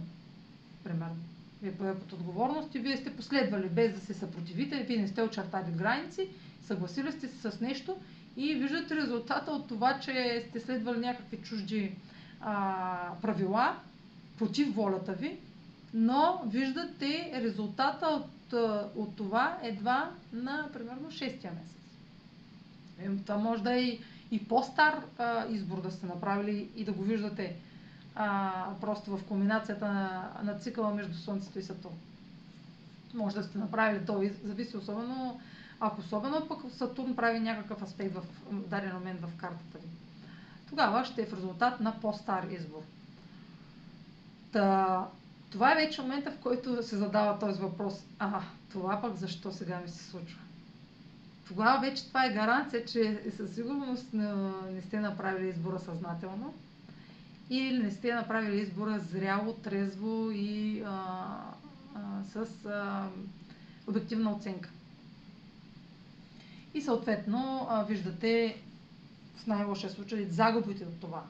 примерно ви е поел под отговорност и вие сте последвали без да се съпротивите, вие не сте очертали граници, съгласили сте се с нещо и виждате резултата от това, че сте следвали някакви чужди а, правила против волята ви, но виждате резултата от, от това едва на примерно 6-я месец. Това може да е и, и по-стар а, избор да сте направили и да го виждате а, просто в комбинацията на, на цикъла между Слънцето и Сатурн. Може да сте направили то, зависи особено, ако особено пък Сатурн прави някакъв аспект в даден момент в картата ви. Тогава ще е в резултат на по-стар избор. Та, това е вече момента, в който се задава този въпрос. А, това пък защо сега ми се случва? Тогава вече това е гаранция, че със сигурност не, не сте направили избора съзнателно или не сте направили избора зряло, трезво и а, а, с а, обективна оценка. И съответно а, виждате в най-лошия случай загубите от това.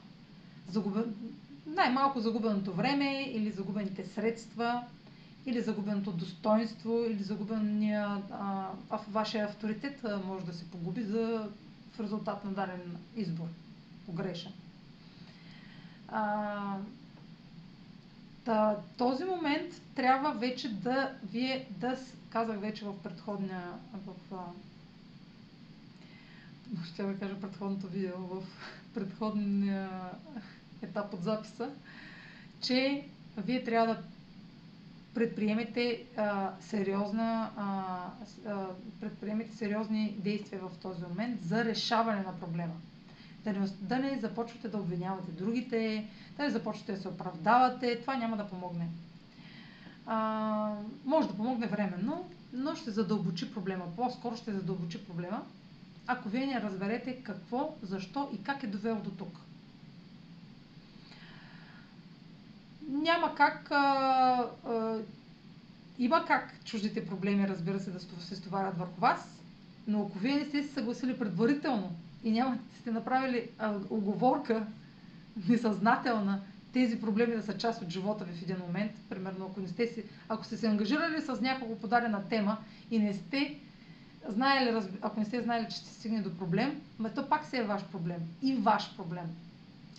Загубен, най-малко загубеното време или загубените средства, или загубеното достоинство, или загубения а, вашия авторитет а, може да се погуби за, в резултат на даден избор, погрешен. А, та, този момент трябва вече да вие, да казах вече в предходния, в, ще да кажа предходното видео, в предходния етап от записа, че вие трябва да предприемете а, сериозна, а, а, предприемете сериозни действия в този момент за решаване на проблема. Да не, да не започвате да обвинявате другите, да не започвате да се оправдавате, това няма да помогне. А, може да помогне временно, но ще задълбочи проблема. По-скоро ще задълбочи проблема, ако вие не разберете какво, защо и как е довело до тук. няма как. А, а, има как чуждите проблеми, разбира се, да се стоварят върху вас, но ако вие не сте се съгласили предварително и няма сте направили а, оговорка несъзнателна, тези проблеми да са част от живота ви в един момент, примерно ако, не сте си, ако сте се ангажирали с няколко подадена тема и не сте знаели, ако не сте знаели, че ще стигне до проблем, ма то пак се е ваш проблем. И ваш проблем.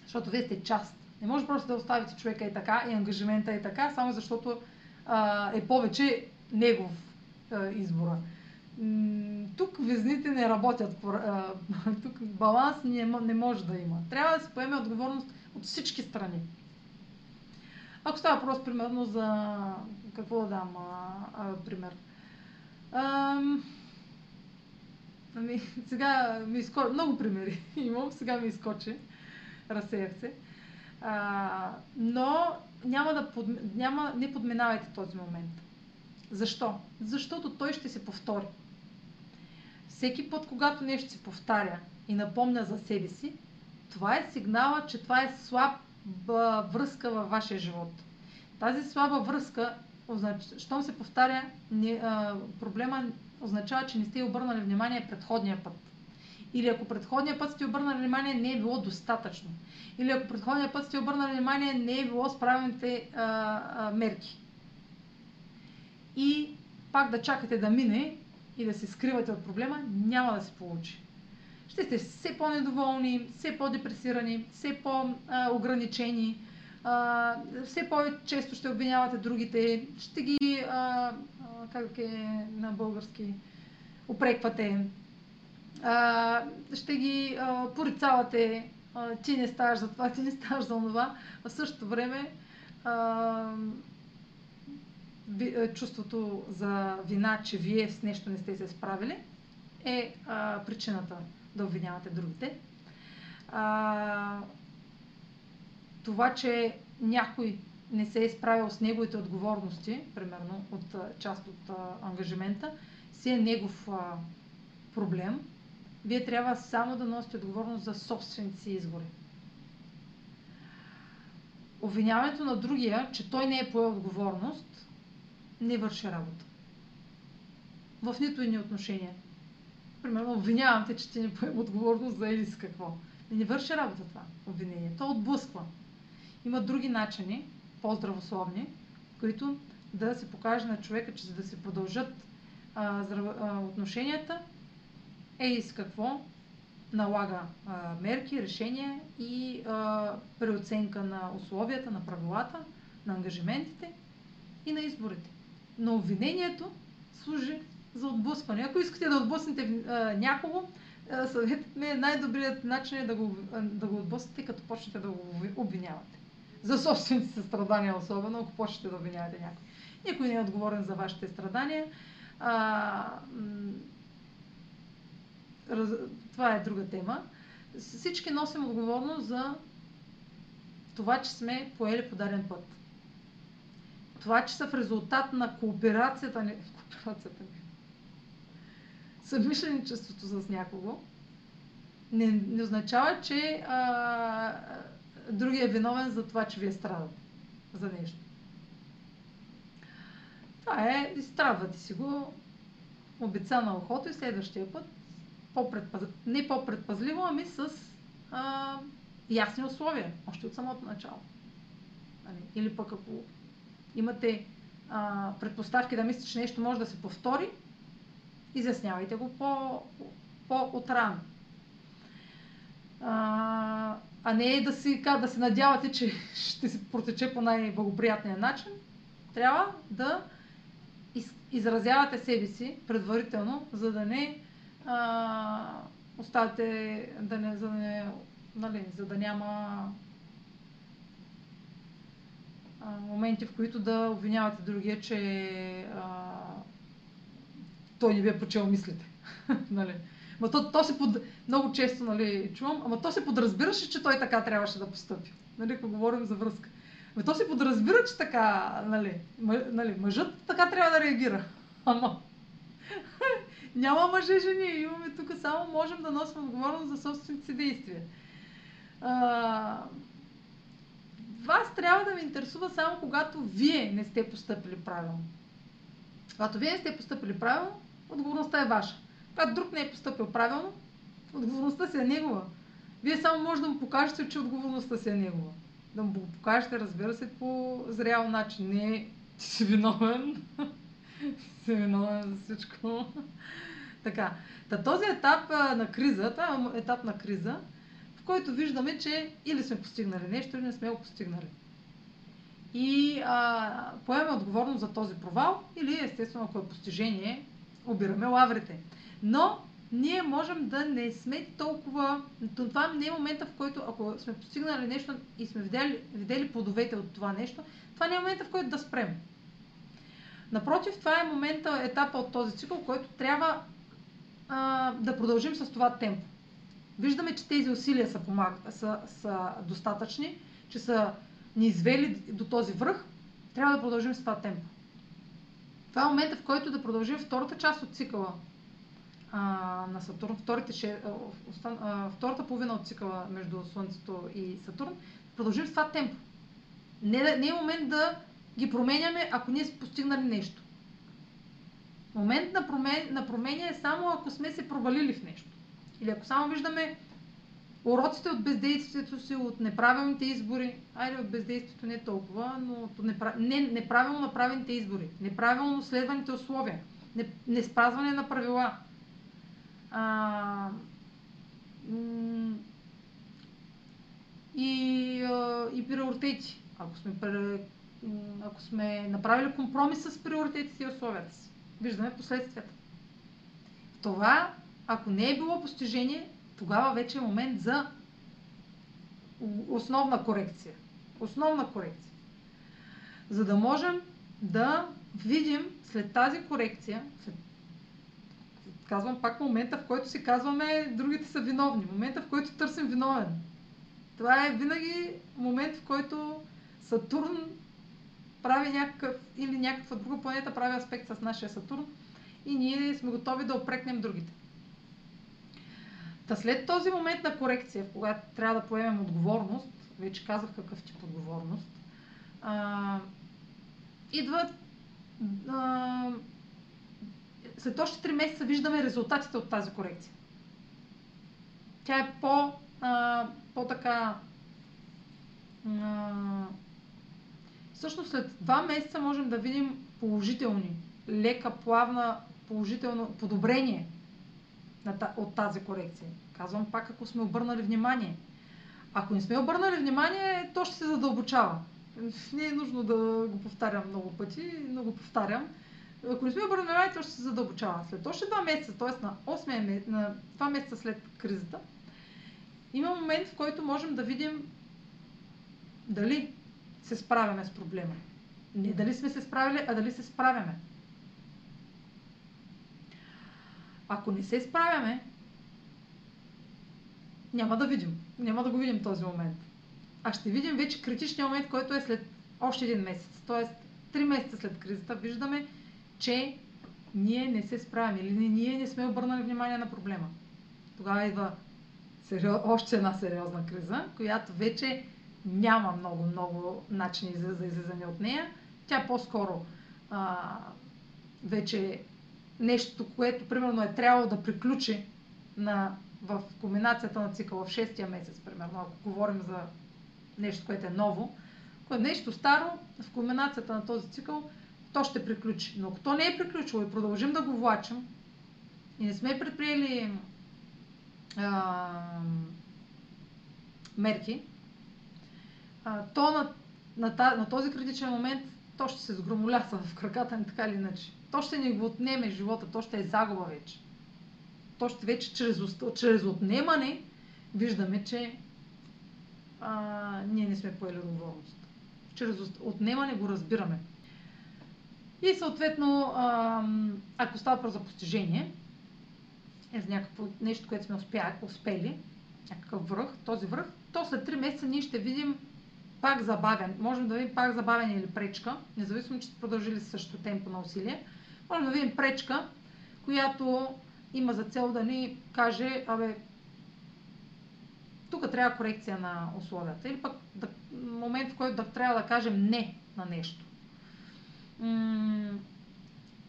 Защото вие сте част не може просто да оставите човека и така, и ангажимента и така, само защото а, е повече негов а, избора. Тук везните не работят. Тук баланс не може да има. Трябва да се поеме отговорност от всички страни. Ако става въпрос, примерно, за... Какво да дам а, а, пример? А, ами, сега ми изкочи... Много примери имам, сега ми изкочи. Разсеях се. А, но няма да под, няма, не подминавайте този момент. Защо? Защото той ще се повтори. Всеки път, когато нещо се повтаря и напомня за себе си, това е сигнала, че това е слаба връзка във вашия живот. Тази слаба връзка, щом се повтаря, не, а, проблема означава, че не сте обърнали внимание предходния път. Или ако предходния път сте обърнали внимание, не е било достатъчно. Или ако предходния път сте обърнали внимание, не е било с правилните мерки. И пак да чакате да мине и да се скривате от проблема, няма да се получи. Ще сте все по-недоволни, все по-депресирани, все по-ограничени, все по-често ще обвинявате другите, ще ги, а, а, как е на български, опреквате, а, ще ги а, порицавате, а, ти не ставаш за това, ти не ставаш за това. В същото време а, чувството за вина, че вие с нещо не сте се справили, е а, причината да обвинявате другите. А, това, че някой не се е справил с неговите отговорности, примерно от част от а, ангажимента, си е негов а, проблем вие трябва само да носите отговорност за собствените си избори. Обвиняването на другия, че той не е поел отговорност, не върши работа. В нито и ни отношение. Примерно, обвинявам те, че ти не поем отговорност за или с какво. Не върши работа това обвинение. То отблъсква. Има други начини, по-здравословни, които да се покаже на човека, че за да се продължат а, здрав... а, отношенията, е с какво налага а, мерки, решения и а, преоценка на условията, на правилата, на ангажиментите и на изборите. Но обвинението служи за отблъскване. Ако искате да отблъснете а, някого, съветът ми е най-добрият начин е да го, да го отблъснете, като почнете да го обвинявате. за собствените си страдания, особено ако почнете да обвинявате някой. Никой не е отговорен за вашите страдания. А, раз, това е друга тема. Всички носим отговорност за това, че сме поели по даден път. Това, че са в резултат на кооперацията ни, кооперацията ни съмишленичеството с някого, не, не означава, че а, другия е виновен за това, че вие страдате за нещо. Това е, изстрадвате си го, обеца на ухото и следващия път по-предпаз... не по-предпазливо, ами с а, ясни условия, още от самото начало. Нали? Или пък ако имате а, предпоставки да мислите, че нещо може да се повтори, изяснявайте го по, по-отрано. А, а не да си, да се надявате, че ще се протече по най-благоприятния начин. Трябва да из, изразявате себе си предварително, за да не а, оставите, да не, за, да не, нали, за да няма моменти, в които да обвинявате другия, че а, той не ви е почел мислите. нали? Ма то, то се под... Много често нали, чувам, ама то се подразбираше, че той така трябваше да постъпи. Нали, ако говорим за връзка. Ама то се подразбира, че така, нали, мъ, нали, мъжът така трябва да реагира. Ама няма мъже жени. Имаме тук само можем да носим отговорност за собствените си действия. А, вас трябва да ви интересува само когато вие не сте поступили правилно. Когато вие не сте поступили правилно, отговорността е ваша. Когато друг не е поступил правилно, отговорността си е негова. Вие само може да му покажете, че отговорността си е негова. Да му го покажете, разбира се, по зрял начин. Не ти си виновен. си виновен за всичко. така. Та този етап на криза, това е етап на криза, който виждаме, че или сме постигнали нещо, или не сме го постигнали. И а, поемаме отговорност за този провал, или естествено, ако е постижение, обираме лаврите. Но ние можем да не сме толкова... Това не е момента, в който, ако сме постигнали нещо и сме видели, видели плодовете от това нещо, това не е момента, в който да спрем. Напротив, това е момента, етапа от този цикъл, който трябва а, да продължим с това темпо. Виждаме, че тези усилия са, помаг... са, са достатъчни, че са ни извели до този връх. Трябва да продължим с това темпо. Това е момента, в който да продължим втората част от цикъла а, на Сатурн, вторите, а, втората половина от цикъла между Слънцето и Сатурн, продължим с това темпо. Не, не е момент да ги променяме, ако ние сме постигнали нещо. Момент на, промен, на променя е само ако сме се провалили в нещо. Или ако само виждаме уроците от бездействието си, от неправилните избори, айде от бездействието не толкова, но от непра... не, неправилно направените избори, неправилно следваните условия, не, не на правила. А, и, и приоритети. Ако сме, ако сме направили компромис с приоритетите и условията си, виждаме последствията. Това, ако не е било постижение, тогава вече е момент за основна корекция. Основна корекция. За да можем да видим след тази корекция, след, казвам пак момента, в който си казваме другите са виновни, момента, в който търсим виновен. Това е винаги момент, в който Сатурн прави някакъв или някаква друга планета прави аспект с нашия Сатурн и ние сме готови да опрекнем другите. Та след този момент на корекция, когато трябва да поемем отговорност, вече казах какъв тип отговорност, а, идват а, след още 3 месеца виждаме резултатите от тази корекция. Тя е по, а, по-така а, всъщност след 2 месеца можем да видим положителни, лека, плавна, положително подобрение от тази корекция. Казвам пак, ако сме обърнали внимание. Ако не сме обърнали внимание, то ще се задълбочава. Не е нужно да го повтарям много пъти, но го повтарям. Ако не сме обърнали внимание, то ще се задълбочава. След още 2 месеца, т.е. на 8 месец, на 2 месеца след кризата, има момент, в който можем да видим дали се справяме с проблема. Не дали сме се справили, а дали се справяме. Ако не се справяме, няма да видим. Няма да го видим този момент. А ще видим вече критичния момент, който е след още един месец. Тоест, три месеца след кризата виждаме, че ние не се справяме или ние не сме обърнали внимание на проблема. Тогава идва сериоз, още една сериозна криза, която вече няма много, много начини за, за излизане от нея. Тя по-скоро а, вече нещо, което примерно е трябвало да приключи на, в комбинацията на цикъла в 6 месец, примерно, ако говорим за нещо, което е ново, което е нещо старо, в комбинацията на този цикъл, то ще приключи. Но ако то не е приключило и продължим да го влачим и не сме предприели а, мерки, а, то на, на, на този критичен момент то ще се сгромоляса в краката ни така или иначе. То ще ни го отнеме живота, то ще е загуба вече. То ще вече чрез, чрез отнемане виждаме, че а, ние не сме поели отговорност. Чрез отнемане го разбираме. И съответно, а, ако става про за постижение, е за някакво нещо, което сме успя, успели, някакъв връх, този връх, то след 3 месеца ние ще видим пак забавен. Можем да видим пак забавен или пречка, независимо, че сте продължили същото темпо на усилие. Можем да видим пречка, която има за цел да ни каже, абе, тук трябва корекция на условията. Или пък да, момент, в който да трябва да кажем не на нещо.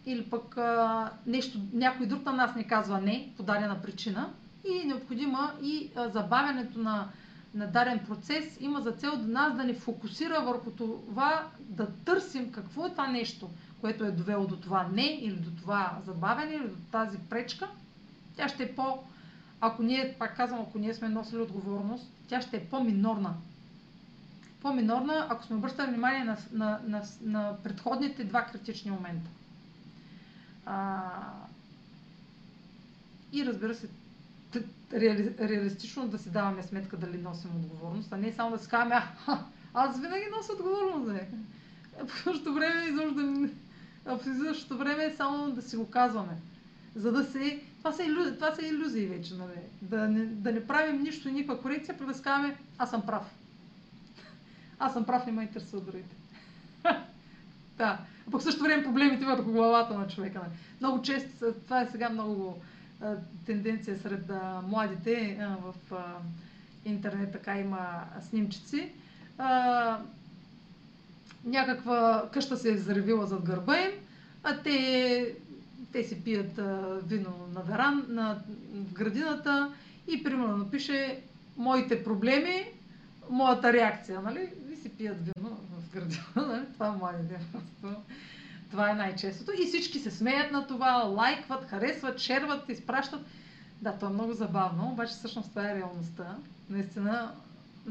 или пък а, нещо, някой друг на нас не казва не по дадена причина и е необходима и а, забавянето на на даден процес има за цел да нас да ни фокусира върху това да търсим какво е това нещо, което е довело до това не или до това забавяне или до тази пречка. Тя ще е по, ако ние, пак казвам, ако ние сме носили отговорност, тя ще е по-минорна. По-минорна, ако сме обръщали внимание на, на, на, на предходните два критични момента. А, и разбира се, реали, реалистично да си даваме сметка дали носим отговорност, а не само да си казваме, аз винаги нося отговорност. Е. В същото време, изобщо да, в същото време само да си го казваме. За да се... Това са, иллюзии, това са иллюзии вече, нали? Да не, да не правим нищо и никаква корекция, казваме, аз съм прав. Аз съм прав, не ме интересува другите. да. А пък в същото време проблемите върху главата на човека. Нали? Много често, това е сега много тенденция сред а, младите а, в а, интернет, така има снимчици. А, някаква къща се е взривила зад гърба им, а те, те си пият а, вино на веран, на, в градината и примерно напише моите проблеми, моята реакция, нали? И си пият вино в градината, нали? Това е младите просто. Това е най-честото. И всички се смеят на това, лайкват, харесват, шерват, изпращат. Да, то е много забавно, обаче всъщност това е реалността. Наистина,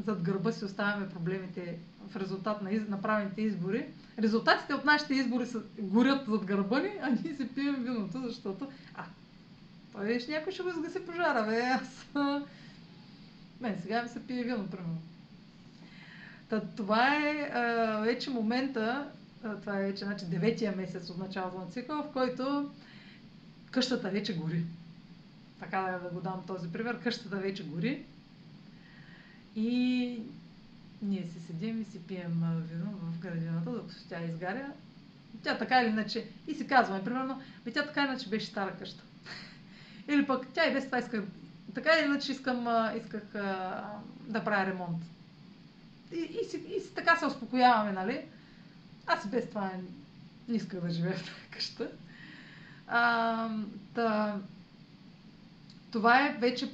зад гърба си оставяме проблемите в резултат на из... направените избори. Резултатите от нашите избори са, горят зад гърба ни, а ние си пием виното, защото... А, той виж, някой ще го изгаси пожара, бе, аз... Мен сега ми се пие вино, примерно. Та, това е а, вече момента, а, това е вече значи, деветия месец от началото на цикъл, в който къщата вече гори така да го дам този пример, къщата вече гори и ние си седим и си пием вино в градината, докато тя изгаря. Тя така или иначе, и си казваме, примерно, бе тя така или иначе беше стара къща. или пък тя и без това иска, така или иначе искам, исках да правя ремонт. И, и, си, и си така се успокояваме, нали? Аз и без това не исках да живея в тази къща. А, да, това е вече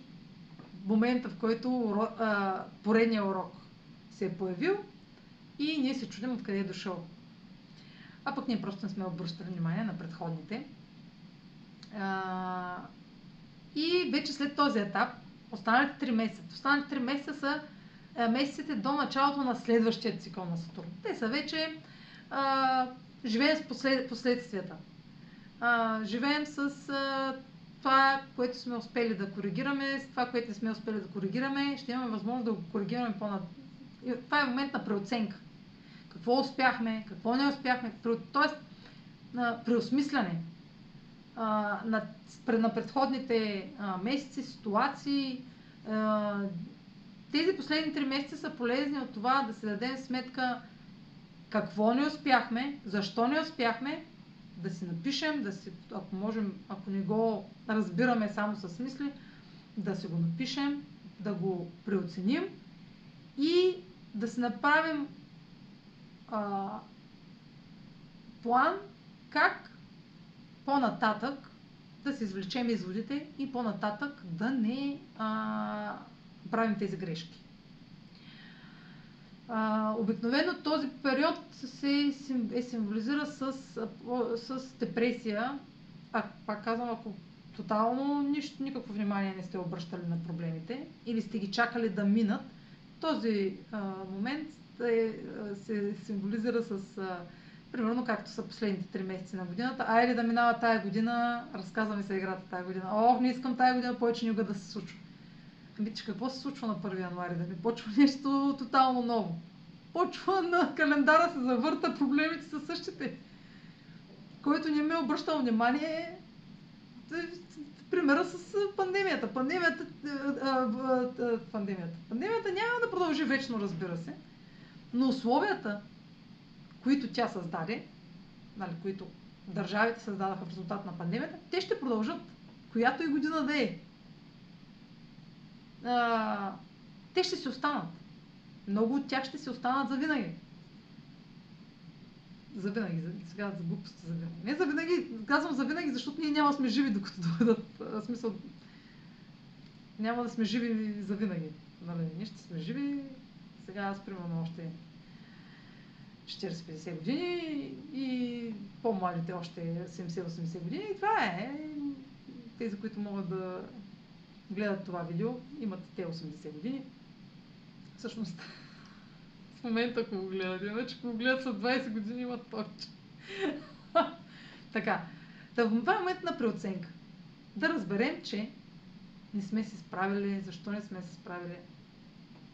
момента, в който а, поредния урок се е появил и ние се чудим откъде е дошъл. А пък ние просто не сме обръщали внимание на предходните. А, и вече след този етап, останалите 3 месеца, останалите 3 месеца са месеците до началото на следващия цикъл на Сатурн. Те са вече а, живеем с послед, последствията. А, живеем с а, това, което сме успели да коригираме, с това, което не сме успели да коригираме, ще имаме възможност да го коригираме по-над... Това е момент на преоценка. какво успяхме, какво не успяхме. Тоест, преосмисляне а, на, на предходните месеци, ситуации. Тези последни три месеца са полезни от това да се дадем сметка какво не успяхме, защо не успяхме, да си напишем, да си, ако можем, ако не го разбираме само с мисли, да си го напишем, да го преоценим и да си направим а, план как по-нататък да си извлечем изводите и по-нататък да не а, правим тези грешки. А, обикновено този период се е символизира с, с депресия. А, пак казвам, ако тотално нищо, никакво внимание не сте обръщали на проблемите или сте ги чакали да минат, този а, момент е, се символизира с а, примерно както са последните три месеца на годината. Айде да минава тая година, разказваме се играта тая година. Ох, не искам тая година повече никога да се случва. Ами, какво се случва на 1 януари? Да ми почва нещо тотално ново. Почва на календара се завърта, проблемите са същите. Който не ми е обръщал внимание, примера с пандемията. Пандемията, пандемията. Пандемията няма да продължи вечно, разбира се, но условията, които тя създаде, нали, които държавите създадаха в резултат на пандемията, те ще продължат, която и година да е. А, те ще си останат. Много от тях ще си останат за винаги. За винаги, за, сега за глупости за винаги. Не за винаги, казвам за винаги, защото ние няма да сме живи докато дойдат. Смисъл, няма да сме живи за винаги. Нали? Ние ще сме живи. Сега аз примерно още 40-50 години и по-младите още 70-80 години. И това е. Тези, които могат да гледат това видео, имат те 80 години. Всъщност, в момента, ако го гледат, иначе ако го гледат след 20 години, имат повече. така. Да, това е момент на преоценка. Да разберем, че не сме се справили, защо не сме се справили.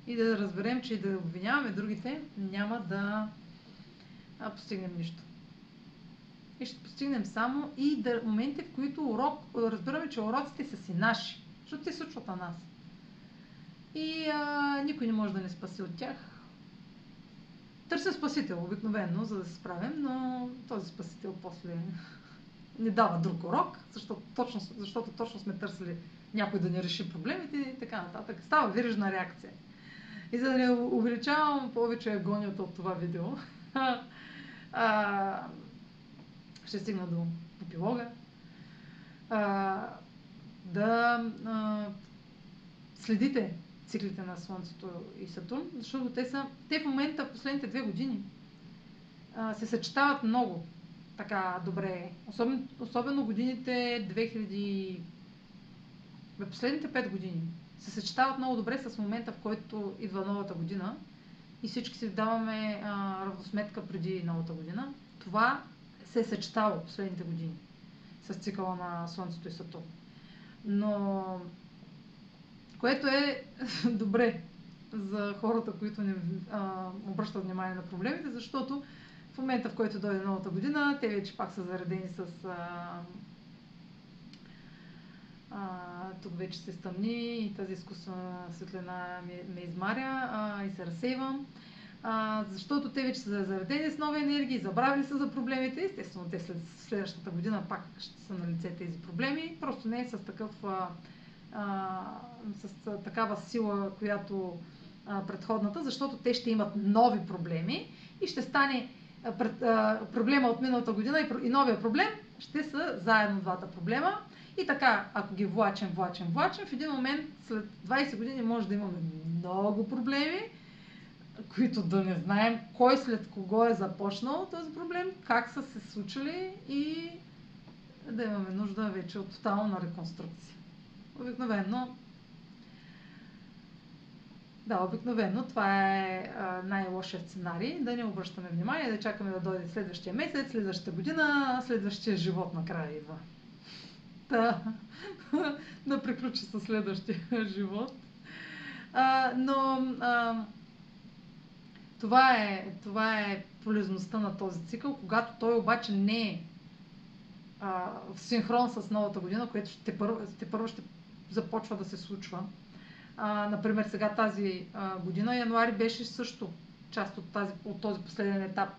И да разберем, че да обвиняваме другите няма да постигнем нищо. И ще постигнем само и да, моменти, в които урок, разбираме, че уроците са си наши, защото те случват на нас. И а, никой не може да не спаси от тях. Търся спасител обикновено, за да се справим, но този спасител после не дава друг урок, защото точно, защото точно сме търсили някой да ни реши проблемите и така нататък. Става вирижна реакция. И за да не увеличавам повече агонията от това видео, а, ще стигна до епилога, а, да а, следите циклите на Слънцето и Сатурн, защото те са, те в момента, последните две години, а, се съчетават много така добре. Особено, особено годините 2000, в последните 5 години се съчетават много добре с момента, в който идва новата година и всички си даваме а, равносметка преди новата година. Това се е съчетало последните години с цикъла на Слънцето и Сатурн. Но което е добре за хората, които не а, обръщат внимание на проблемите, защото в момента, в който дойде новата година, те вече пак са заредени с а, а, тук вече се стъмни и тази изкуствена светлина ме, ме измаря а, и се разсейвам. А, защото те вече са заредени с нови енергии, забравили са за проблемите. Естествено, те след следващата година пак ще са на лице тези проблеми. Просто не е с такъв а, а, с такава сила, която а, предходната, защото те ще имат нови проблеми и ще стане а, пред, а, проблема от миналата година и, и новия проблем ще са заедно двата проблема. И така, ако ги влачем, влачем, влачем, в един момент след 20 години може да имаме много проблеми, които да не знаем кой след кого е започнал този проблем, как са се случили и да имаме нужда вече от тотална реконструкция. Обикновено да, обикновено това е най-лошия сценарий, да не обръщаме внимание, да чакаме да дойде следващия месец, следващата година, следващия живот накрая идва да, да приключи със следващия живот. А, но а, това, е, това е полезността на този цикъл, когато той обаче не е а, в синхрон с новата година, което ще ще първо ще започва да се случва. А, например, сега тази а, година, януари беше също част от, тази, от този последен етап.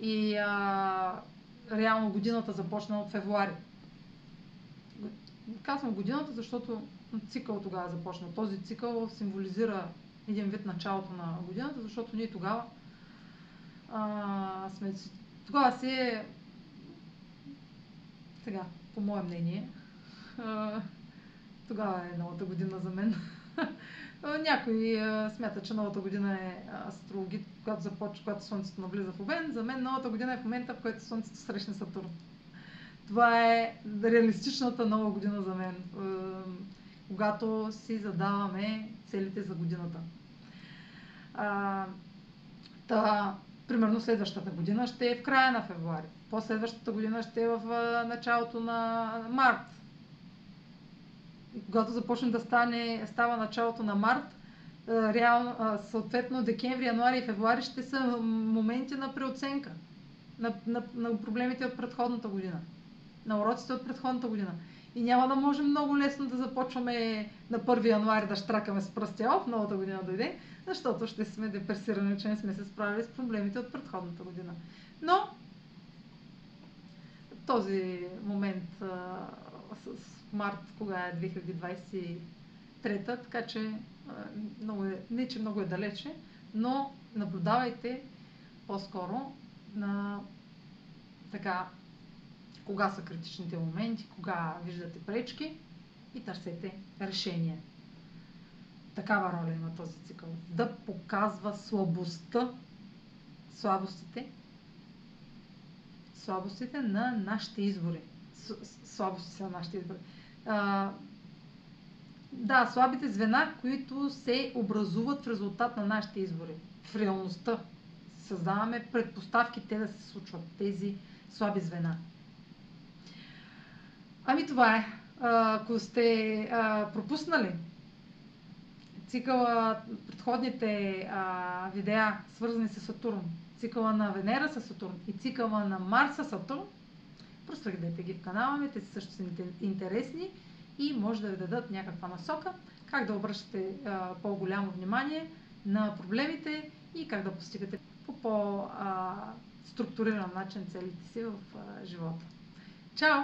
И а, реално годината започна от февруари. Казвам годината, защото цикъл тогава започна. Този цикъл символизира един вид началото на годината, защото ние тогава а, сме, тогава си е сега, по мое мнение, а, тогава е новата година за мен. Някои смятат, че новата година е астрологит, когато започва, когато Слънцето навлиза в Овен. За мен новата година е в момента, в който Слънцето срещне Сатурн. Това е реалистичната нова година за мен, когато си задаваме целите за годината. Та, примерно следващата година ще е в края на февруари. Последващата година ще е в началото на март. Когато започне да стане, става началото на март, реално, съответно декември, януари и февруари ще са моменти на преоценка на, на, на проблемите от предходната година, на уроците от предходната година. И няма да можем много лесно да започваме на 1 януари да штракаме с пръсти, оп, новата година дойде, защото ще сме депресирани, че не сме се справили с проблемите от предходната година. Но този момент а, с март, кога е 2023, така че много е, не че много е далече, но наблюдавайте по-скоро на така кога са критичните моменти, кога виждате пречки и търсете решение. Такава роля има този цикъл. Да показва слабостта, слабостите, слабостите на нашите избори. Слабостите на нашите избори. А, да, слабите звена, които се образуват в резултат на нашите избори. В реалността създаваме предпоставки те да се случват, тези слаби звена. Ами това е. Ако сте пропуснали цикъла, предходните видеа, свързани с Сатурн, цикъла на Венера с Сатурн и цикъла на Марс с Сатурн, проследете ги в канала ми, те също са интересни и може да ви дадат някаква насока как да обръщате а, по-голямо внимание на проблемите и как да постигате по по-структуриран начин целите си в а, живота. Чао!